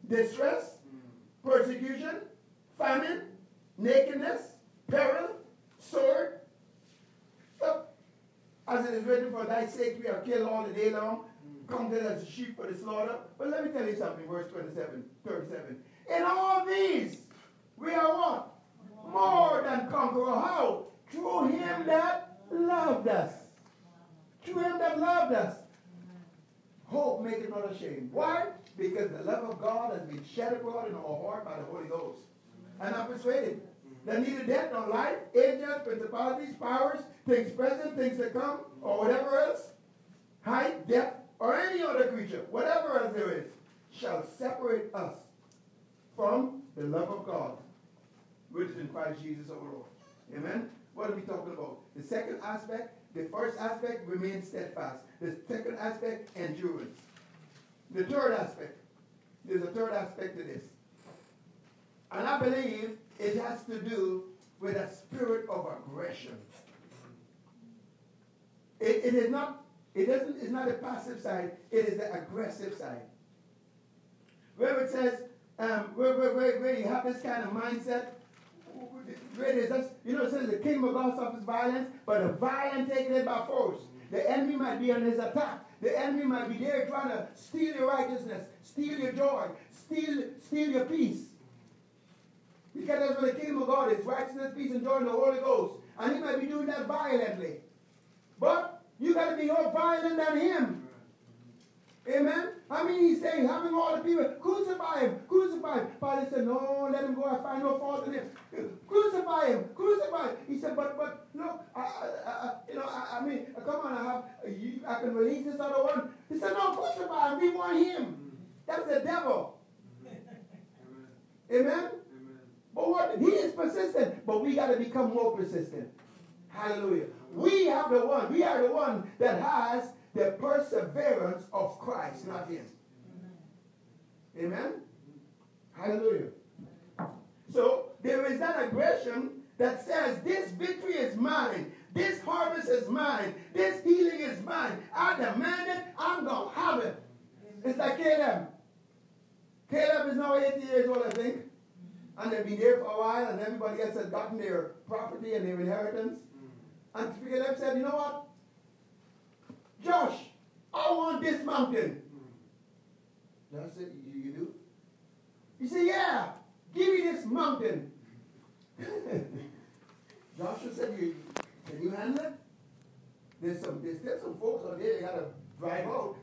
distress, persecution, famine, nakedness, peril, sword. So, as it is written, for thy sake we are killed all the day long counted as sheep for the slaughter. But let me tell you something, verse 27, 37. In all these, we are what? More than conqueror. How? Through him that loved us. Through him that loved us. Hope make it not ashamed. Why? Because the love of God has been shed abroad in our heart by the Holy Ghost. And I'm persuaded that neither death nor life, angels, principalities, powers, things present, things to come, or whatever else, height, depth, or any other creature, whatever else there is, shall separate us from the love of God, which is in Christ Jesus our Lord. Amen? What are we talking about? The second aspect, the first aspect, remain steadfast. The second aspect, endurance. The third aspect, there's a third aspect to this. And I believe it has to do with a spirit of aggression. It, it is not it doesn't, it's not a passive side, it is the aggressive side. Where it says, um, where, where, where, where you have this kind of mindset, where it is, you know, it says the kingdom of God suffers violence, but the violent take it by force. The enemy might be on his attack. The enemy might be there trying to steal your righteousness, steal your joy, steal, steal your peace. Because that's what the kingdom of God is righteousness, peace, and joy in the Holy Ghost. And he might be doing that violently. But you got to be more violent than him. Amen. I mean, he's saying, having all the people, crucify him, crucify him. Pilate said, no, let him go. I find no fault in him. Crucify him, crucify him. He said, but, but, look, I, I, I you know, I, I, mean, come on, I have, you, I can release this other one. He said, no, crucify him. We want him. That's the devil. Amen. Amen. But what? He is persistent, but we got to become more persistent. Hallelujah. We have the one. We are the one that has the perseverance of Christ, not him. Amen? Hallelujah. So there is that aggression that says, This victory is mine. This harvest is mine. This healing is mine. I demand it. I'm to have it. It's like Caleb. Caleb is now 80 years old, I think. And they've been there for a while, and everybody else has gotten their property and their inheritance. Mm. And Caleb said, You know what? Josh, I want this mountain. Mm. Josh said, you, you do? He said, yeah, give me this mountain. Joshua said, you, can you handle it? There's some, there's still some folks out there that got to drive out.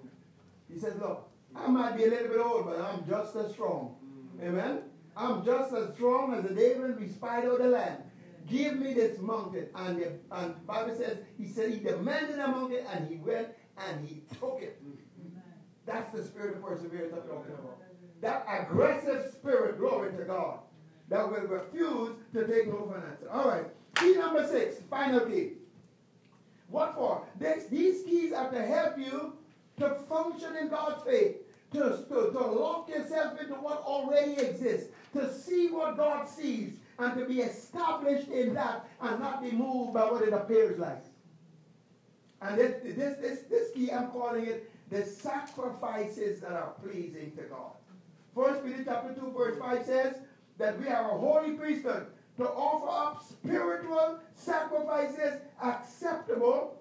He said, look, I might be a little bit old, but I'm just as strong. Mm. Amen? I'm just as strong as the David we spied out the land. Give me this mountain. And the and Bible says, he said he demanded a mountain and he went and he took it. That's the spirit of perseverance I'm talking about. That aggressive spirit, glory to God, that will refuse to take no for an answer. All right. Key number six, final key. What for? This, these keys are to help you to function in God's faith, to, to, to lock yourself into what already exists, to see what God sees, and to be established in that and not be moved by what it appears like. And this, this, this, this key, I'm calling it the sacrifices that are pleasing to God. First Peter chapter 2, verse 5 says that we are a holy priesthood to offer up spiritual sacrifices acceptable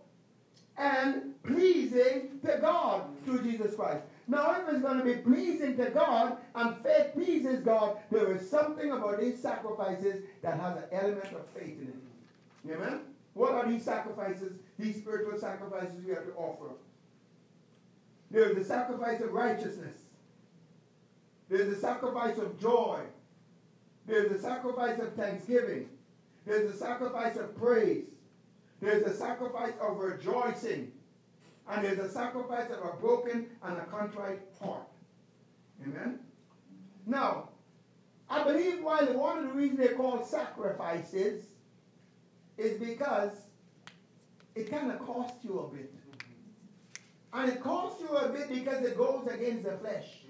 and pleasing to God through Jesus Christ. Now, if it's going to be pleasing to God and faith pleases God, there is something about these sacrifices that has an element of faith in it. Amen? What are these sacrifices, these spiritual sacrifices we have to offer? There's the sacrifice of righteousness. There's the sacrifice of joy. There's the sacrifice of thanksgiving. There's the sacrifice of praise. There's the sacrifice of rejoicing. And there's a sacrifice of a broken and a contrite heart. Amen? Now, I believe why one of the reasons they call sacrifices is because it kind of costs you a bit. And it costs you a bit because it goes against the flesh.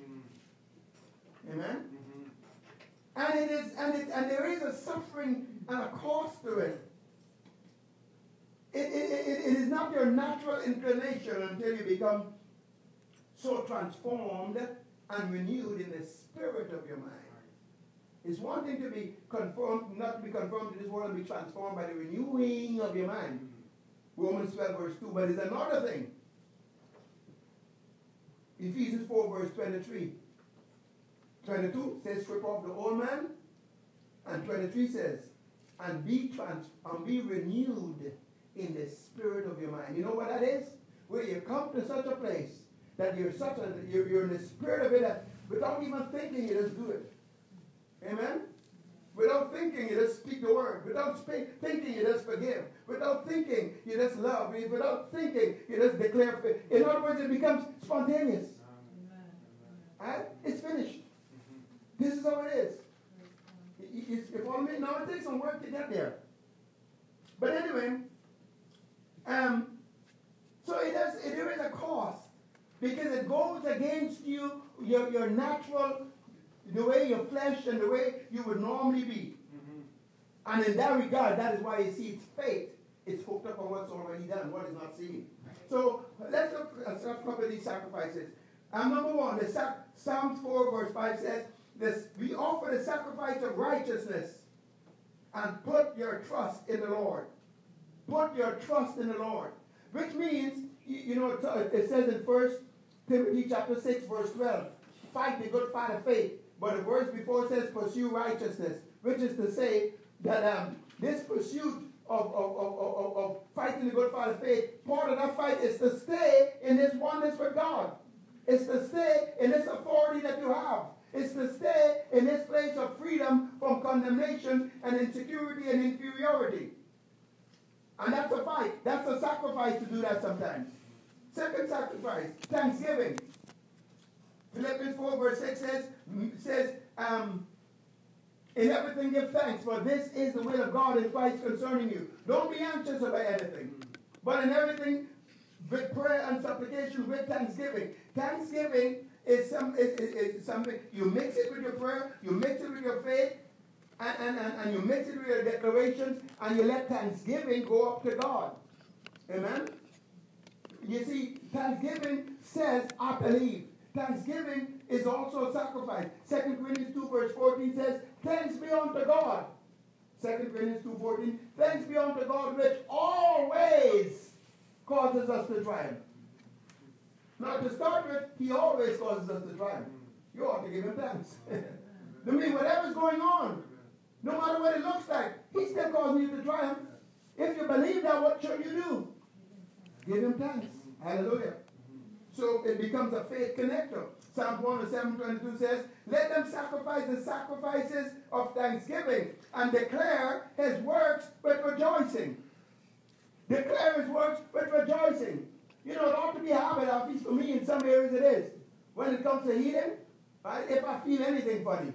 Amen? Mm-hmm. And it is, and it, and there is a suffering and a cost to it. It, it, it, is not your natural inclination until you become so transformed and renewed in the spirit of your mind. It's one thing to be conformed, not to be conformed to this world and be transformed by the renewing of your mind. Romans 12, verse 2. But it's another thing. Ephesians 4, verse 23. 22 says, strip off the old man. And 23 says, and be trans and be renewed in the spirit of your mind. You know what that is? Where you come to such a place that you're such a you're, you're in the spirit of it that without even thinking you just do it. Amen? Without thinking, you just speak the word. Without speak, thinking, you just forgive. Without thinking, you just love. Without thinking, you just declare faith. In other words, it becomes spontaneous. Right? It's finished. This is how it is. You follow me? Now it takes some work to get there. But anyway, um, so it has, it, there is a cost because it goes against you, your, your natural, the way your flesh and the way you would normally be. Mm-hmm. And in that regard, that is why you see it's faith. It's hooked up on what's already done, what is not seen. So let's look at a couple of these sacrifices. And number one, the sac- Psalms 4 verse 5 says, this, we offer the sacrifice of righteousness and put your trust in the Lord. Put your trust in the Lord. Which means you, know, it says in First Timothy chapter 6, verse 12, fight the good fight of faith. But the verse before says pursue righteousness, which is to say that um, this pursuit of, of, of, of, fighting the good fight of faith, part of that fight is to stay in this oneness with God. It's to stay in this authority that you have. It's to stay in this place of freedom from condemnation and insecurity and inferiority. And that's a fight. That's a sacrifice to do that sometimes. Second sacrifice, thanksgiving. Philippians 4 verse 6 says, says um, in everything give thanks, for this is the will of God in Christ concerning you. Don't be anxious about anything, but in everything with prayer and supplication with thanksgiving. Thanksgiving is, some, is, is, is something, you mix it with your prayer, you mix it with your faith, and, and, and, and your declarations, and you let thanksgiving go up to God. Amen? You see, thanksgiving says, I believe. Thanksgiving is also a sacrifice. 2 Corinthians 2 verse 14 says, Thanks be unto God. 2 Corinthians 2 14, Thanks be unto God which always causes us to triumph. Now to start with, he always causes us to triumph. You ought to give him thanks. I mean, whatever's going on, no matter what it looks like, he's still causing you to triumph. If you believe that, what should you do? Give him thanks. Hallelujah. So it becomes a faith connector. Psalm 107 22 says, Let them sacrifice the sacrifices of thanksgiving and declare his works with rejoicing. Declare his works with rejoicing. You know, it ought to be a habit, at least for me in some areas it is. When it comes to healing, right, if I feel anything funny,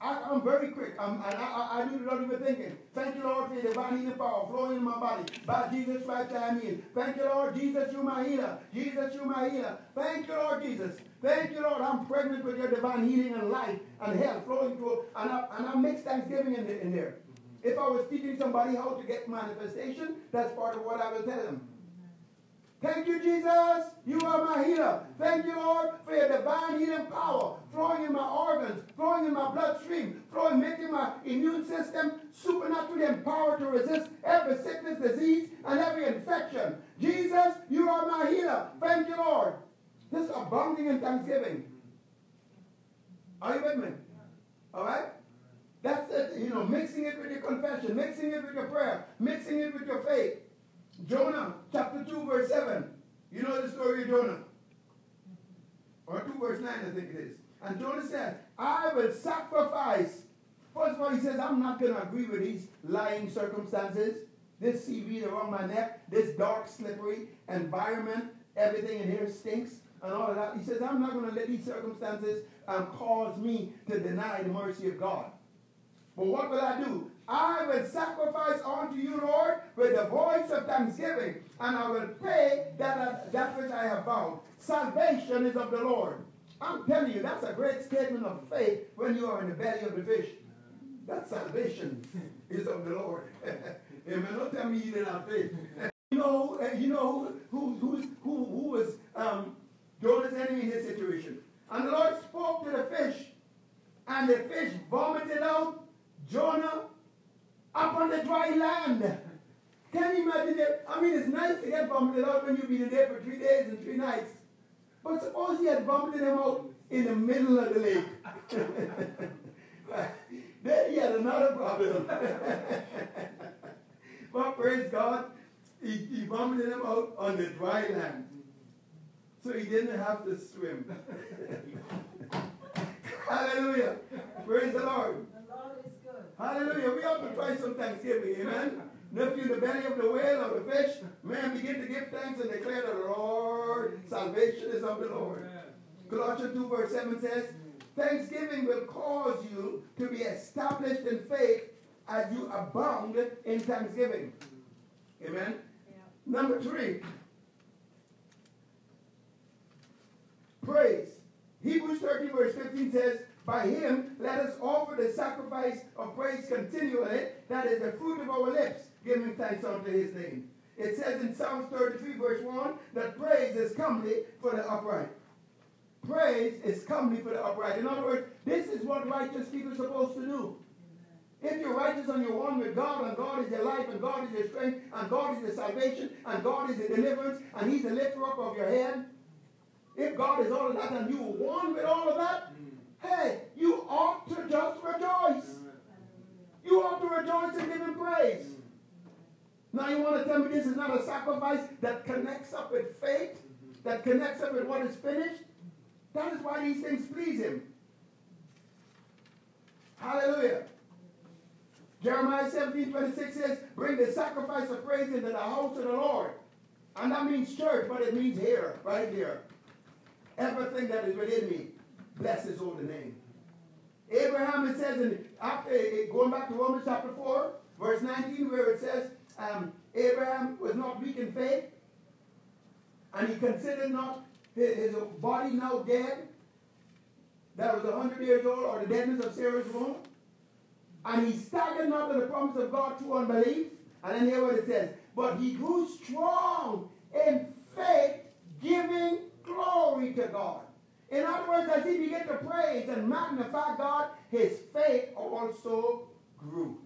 I, am very quick. I'm, and I, I, not even thinking. Thank you, Lord, for your divine healing power flowing in my body. By Jesus Christ, I. Thank you, Lord Jesus, you my healer. Jesus, you my healer. Thank you, Lord Jesus. Thank you, Lord. I'm pregnant with your divine healing and life and health flowing through. And I, and I mix thanksgiving in, the, in there. If I was teaching somebody how to get manifestation, that's part of what I will tell them. Thank you, Jesus. You are my healer. Thank you, Lord, for your divine healing power flowing in my organs, flowing in my bloodstream, flowing, making my immune system supernaturally empowered to resist every sickness, disease, and every infection. Jesus, you are my healer. Thank you, Lord. This is abounding in thanksgiving. Are you with me? All right? That's it. You know, mixing it with your confession, mixing it with your prayer, mixing it with your faith. Jonah chapter 2, verse 7. You know the story of Jonah. Or 2 verse 9, I think it is. And Jonah said, I will sacrifice. First of all, he says, I'm not going to agree with these lying circumstances. This seaweed around my neck, this dark, slippery environment, everything in here stinks and all of that. He says, I'm not going to let these circumstances um, cause me to deny the mercy of God. But what will I do? I will sacrifice unto you, Lord, with the voice of thanksgiving, and I will pay that, that which I have vowed. Salvation is of the Lord. I'm telling you, that's a great statement of faith when you are in the belly of the fish. That salvation is of the Lord. Amen. Don't tell me you didn't have faith. You know, uh, you know who, who, who, who was um, Jonah's enemy in this situation. And the Lord spoke to the fish, and the fish vomited out Jonah up on the dry land. Can you imagine it? I mean, it's nice to get vomited out when you've been there for three days and three nights. But suppose he had vomited him out in the middle of the lake. then he had another problem. but praise God, he, he vomited him out on the dry land. So he didn't have to swim. Hallelujah. Praise the Lord. Hallelujah. We ought to try some thanksgiving. Amen. And if in the belly of the whale or the fish, man, begin to give thanks and declare the Lord, salvation is of the Lord. Colossians 2 verse 7 says, Thanksgiving will cause you to be established in faith as you abound in thanksgiving. Amen. Yeah. Number three, praise. Hebrews 13 verse 15 says, by him, let us offer the sacrifice of praise continually, that is the fruit of our lips, giving thanks unto his name. It says in Psalms 33, verse 1, that praise is comely for the upright. Praise is comely for the upright. In other words, this is what righteous people are supposed to do. If you're righteous and you're one with God, and God is your life, and God is your strength, and God is your salvation, and God is your deliverance, and He's the lifter up of your head, if God is all of that and you are one with all of that, hey, you ought to just rejoice. You ought to rejoice and give Him praise. Now you want to tell me this is not a sacrifice that connects up with faith, that connects up with what is finished? That is why these things please Him. Hallelujah. Jeremiah 17, 26 says, Bring the sacrifice of praise into the house of the Lord. And that means church, but it means here, right here. Everything that is within me, bless his holy name. Abraham, it says, in, after going back to Romans chapter 4, verse 19, where it says, um, Abraham was not weak in faith, and he considered not his, his body now dead, that was 100 years old, or the deadness of Sarah's womb. And he staggered not to the promise of God through unbelief. And then hear what it says, but he grew strong in faith, giving glory to God. In other words, as he began to praise and magnify God, his faith also grew.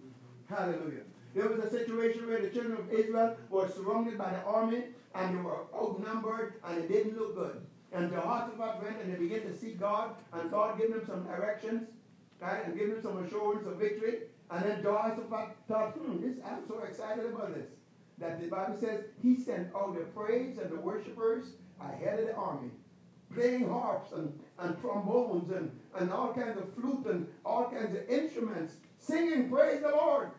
Hallelujah. There was a situation where the children of Israel were surrounded by the army and they were outnumbered and it didn't look good. And Jehoshaphat went and they began to seek God and God gave them some directions right, and gave them some assurance of victory. And then Jehoshaphat thought, hmm, this, I'm so excited about this. That the Bible says he sent all the praise and the worshipers ahead of the army, playing harps and, and trombones and, and all kinds of flute and all kinds of instruments, singing praise the Lord.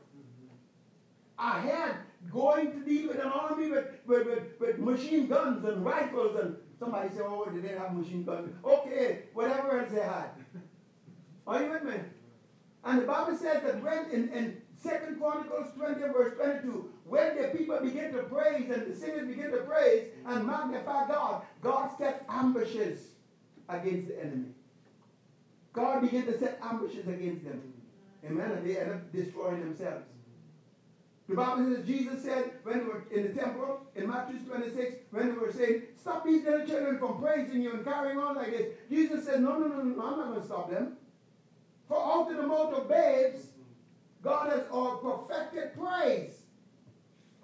Ahead, going to deal with an army with, with, with, with machine guns and rifles and somebody said, oh, they didn't have machine guns. Okay, whatever else they had. Are you with me? And the Bible says that when in, in Second Chronicles 20 verse 22, when the people begin to praise and the singers begin to praise and magnify God, God set ambushes against the enemy. God began to set ambushes against them. Amen. And they end up destroying themselves. The Bible says Jesus said when they were in the temple in Matthew 26, when they were saying, Stop these little children from praising you and carrying on like this. Jesus said, No, no, no, no, I'm not going to stop them. For out of the mouth of babes, God has all perfected praise.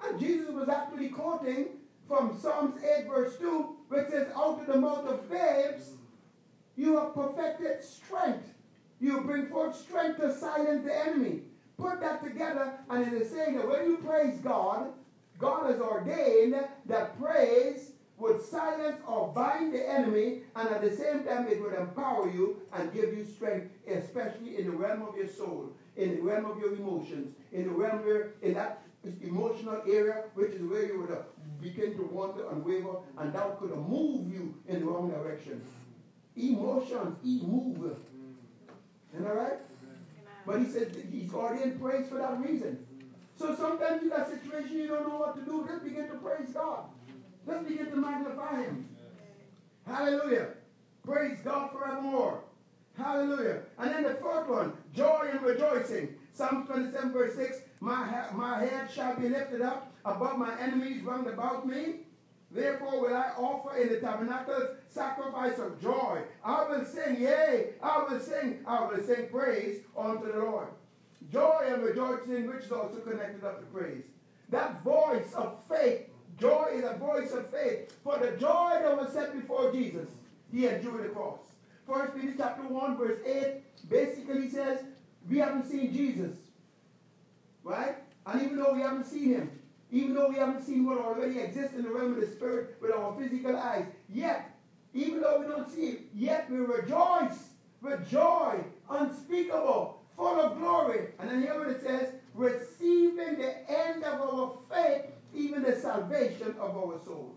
And Jesus was actually quoting from Psalms 8, verse 2, which says, Out of the mouth of babes, you have perfected strength. You bring forth strength to silence the enemy. Put that together, and it is saying that when you praise God, God has ordained that praise would silence or bind the enemy, and at the same time, it would empower you and give you strength, especially in the realm of your soul, in the realm of your emotions, in the realm where, in that emotional area, which is where you would uh, begin to wander and waver, and that could move you in the wrong direction. Emotions, e move. Isn't that right? But he said he's ordained praise for that reason. So sometimes in that situation you don't know what to do, just begin to praise God. Let's begin to magnify him. Hallelujah. Praise God forevermore. Hallelujah. And then the fourth one, joy and rejoicing. Psalm 27, verse 6 my, my head shall be lifted up above my enemies round about me. Therefore will I offer in the tabernacles sacrifice of joy. I will sing, yea, I will sing, I will sing praise unto the Lord. Joy and rejoicing, which is also connected up to praise. That voice of faith Joy is a voice of faith. For the joy that was set before Jesus, he endured the cross. First Peter chapter 1, verse 8 basically says, we haven't seen Jesus. Right? And even though we haven't seen him, even though we haven't seen what already exists in the realm of the spirit with our physical eyes, yet, even though we don't see it, yet we rejoice with joy unspeakable, full of glory. And then hear what it says, receiving the end of our faith even the salvation of our soul.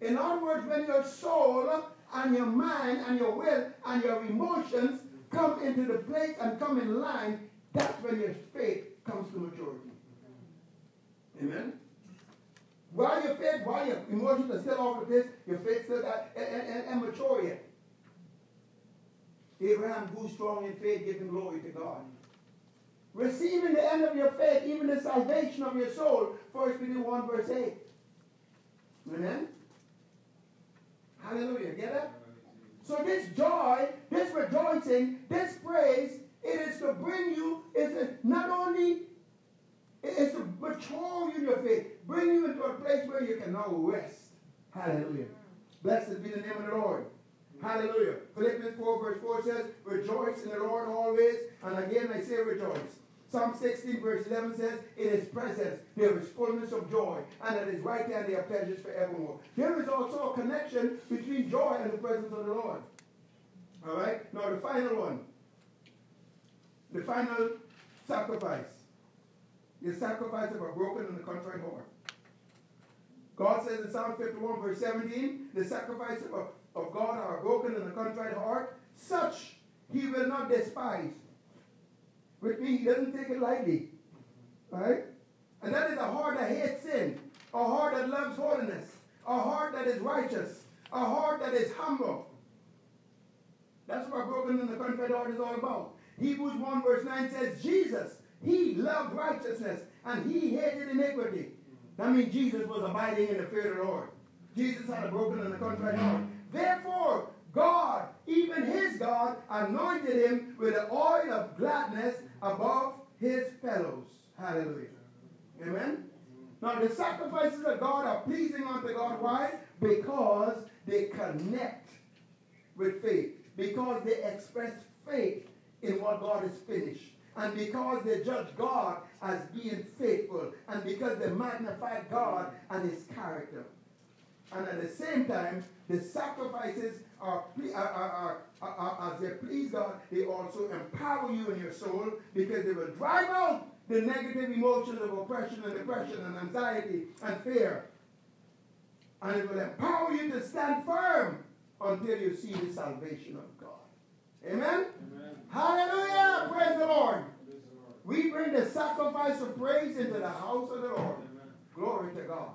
In other words, when your soul and your mind and your will and your emotions come into the place and come in line, that's when your faith comes to maturity. Amen? While your faith, while your emotions are still off the place, your faith still immature yet. Abraham grew strong in faith, giving glory to God. Receiving the end of your faith, even the salvation of your soul. 1 Peter 1 verse 8. Amen? Hallelujah. Get it? So this joy, this rejoicing, this praise It is to bring you, it's not only, it's to mature you in your faith, bring you into a place where you can now rest. Hallelujah. Blessed be the name of the Lord. Hallelujah. Philippians 4 verse 4 says, Rejoice in the Lord always. And again I say rejoice. Psalm 16 verse 11 says, In his presence there is fullness of joy, and at his right hand there are pleasures forevermore. There is also a connection between joy and the presence of the Lord. All right? Now the final one. The final sacrifice. The sacrifice of a broken and a contrite heart. God says in Psalm 51 verse 17, the sacrifice of, of God are broken and a contrite heart, such he will not despise. Which means he doesn't take it lightly. Right? And that is a heart that hates sin, a heart that loves holiness, a heart that is righteous, a heart that is humble. That's what broken and the contrite heart is all about. Hebrews 1 verse 9 says, Jesus, he loved righteousness and he hated iniquity. That means Jesus was abiding in the fear of the Lord. Jesus had a broken and a contrite heart. Therefore, God, even his God, anointed him with the oil of gladness above his fellows. Hallelujah. Amen? Now, the sacrifices of God are pleasing unto God. Why? Because they connect with faith. Because they express faith in what God has finished. And because they judge God as being faithful. And because they magnify God and his character. And at the same time, the sacrifices are, are, are, are, as they please God, they also empower you in your soul because they will drive out the negative emotions of oppression and depression and anxiety and fear. And it will empower you to stand firm until you see the salvation of God. Amen? Amen. Hallelujah! Praise the Lord. We bring the sacrifice of praise into the house of the Lord. Amen. Glory to God.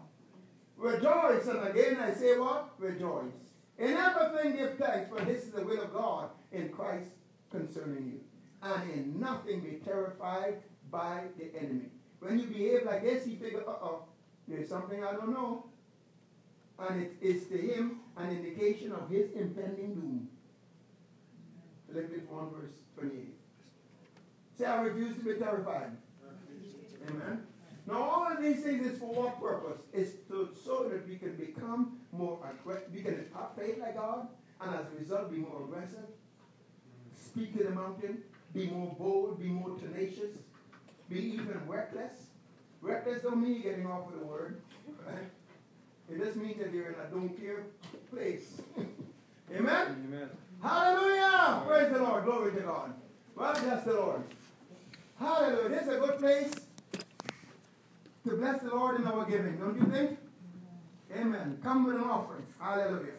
Rejoice. And again I say what? Rejoice. In everything give thanks, for this is the will of God in Christ concerning you. And in nothing be terrified by the enemy. When you behave like this, he figure, uh-oh, there's something I don't know. And it is to him an indication of his impending doom. Philippians 1 verse 28. Say, I refuse to be terrified. Amen. Now, all of these things is for what purpose? It's to, so that we can become more aggressive, we can have faith like God, and as a result, be more aggressive, speak to the mountain, be more bold, be more tenacious, be even reckless. Reckless don't mean getting off of the word, right? It just means that you're in a don't care place. Amen? Amen. Hallelujah! Praise the Lord. Glory to God. Well, bless the Lord. Hallelujah. This is a good place to bless the Lord in our giving, don't you think? Amen. Come with an offering. Hallelujah.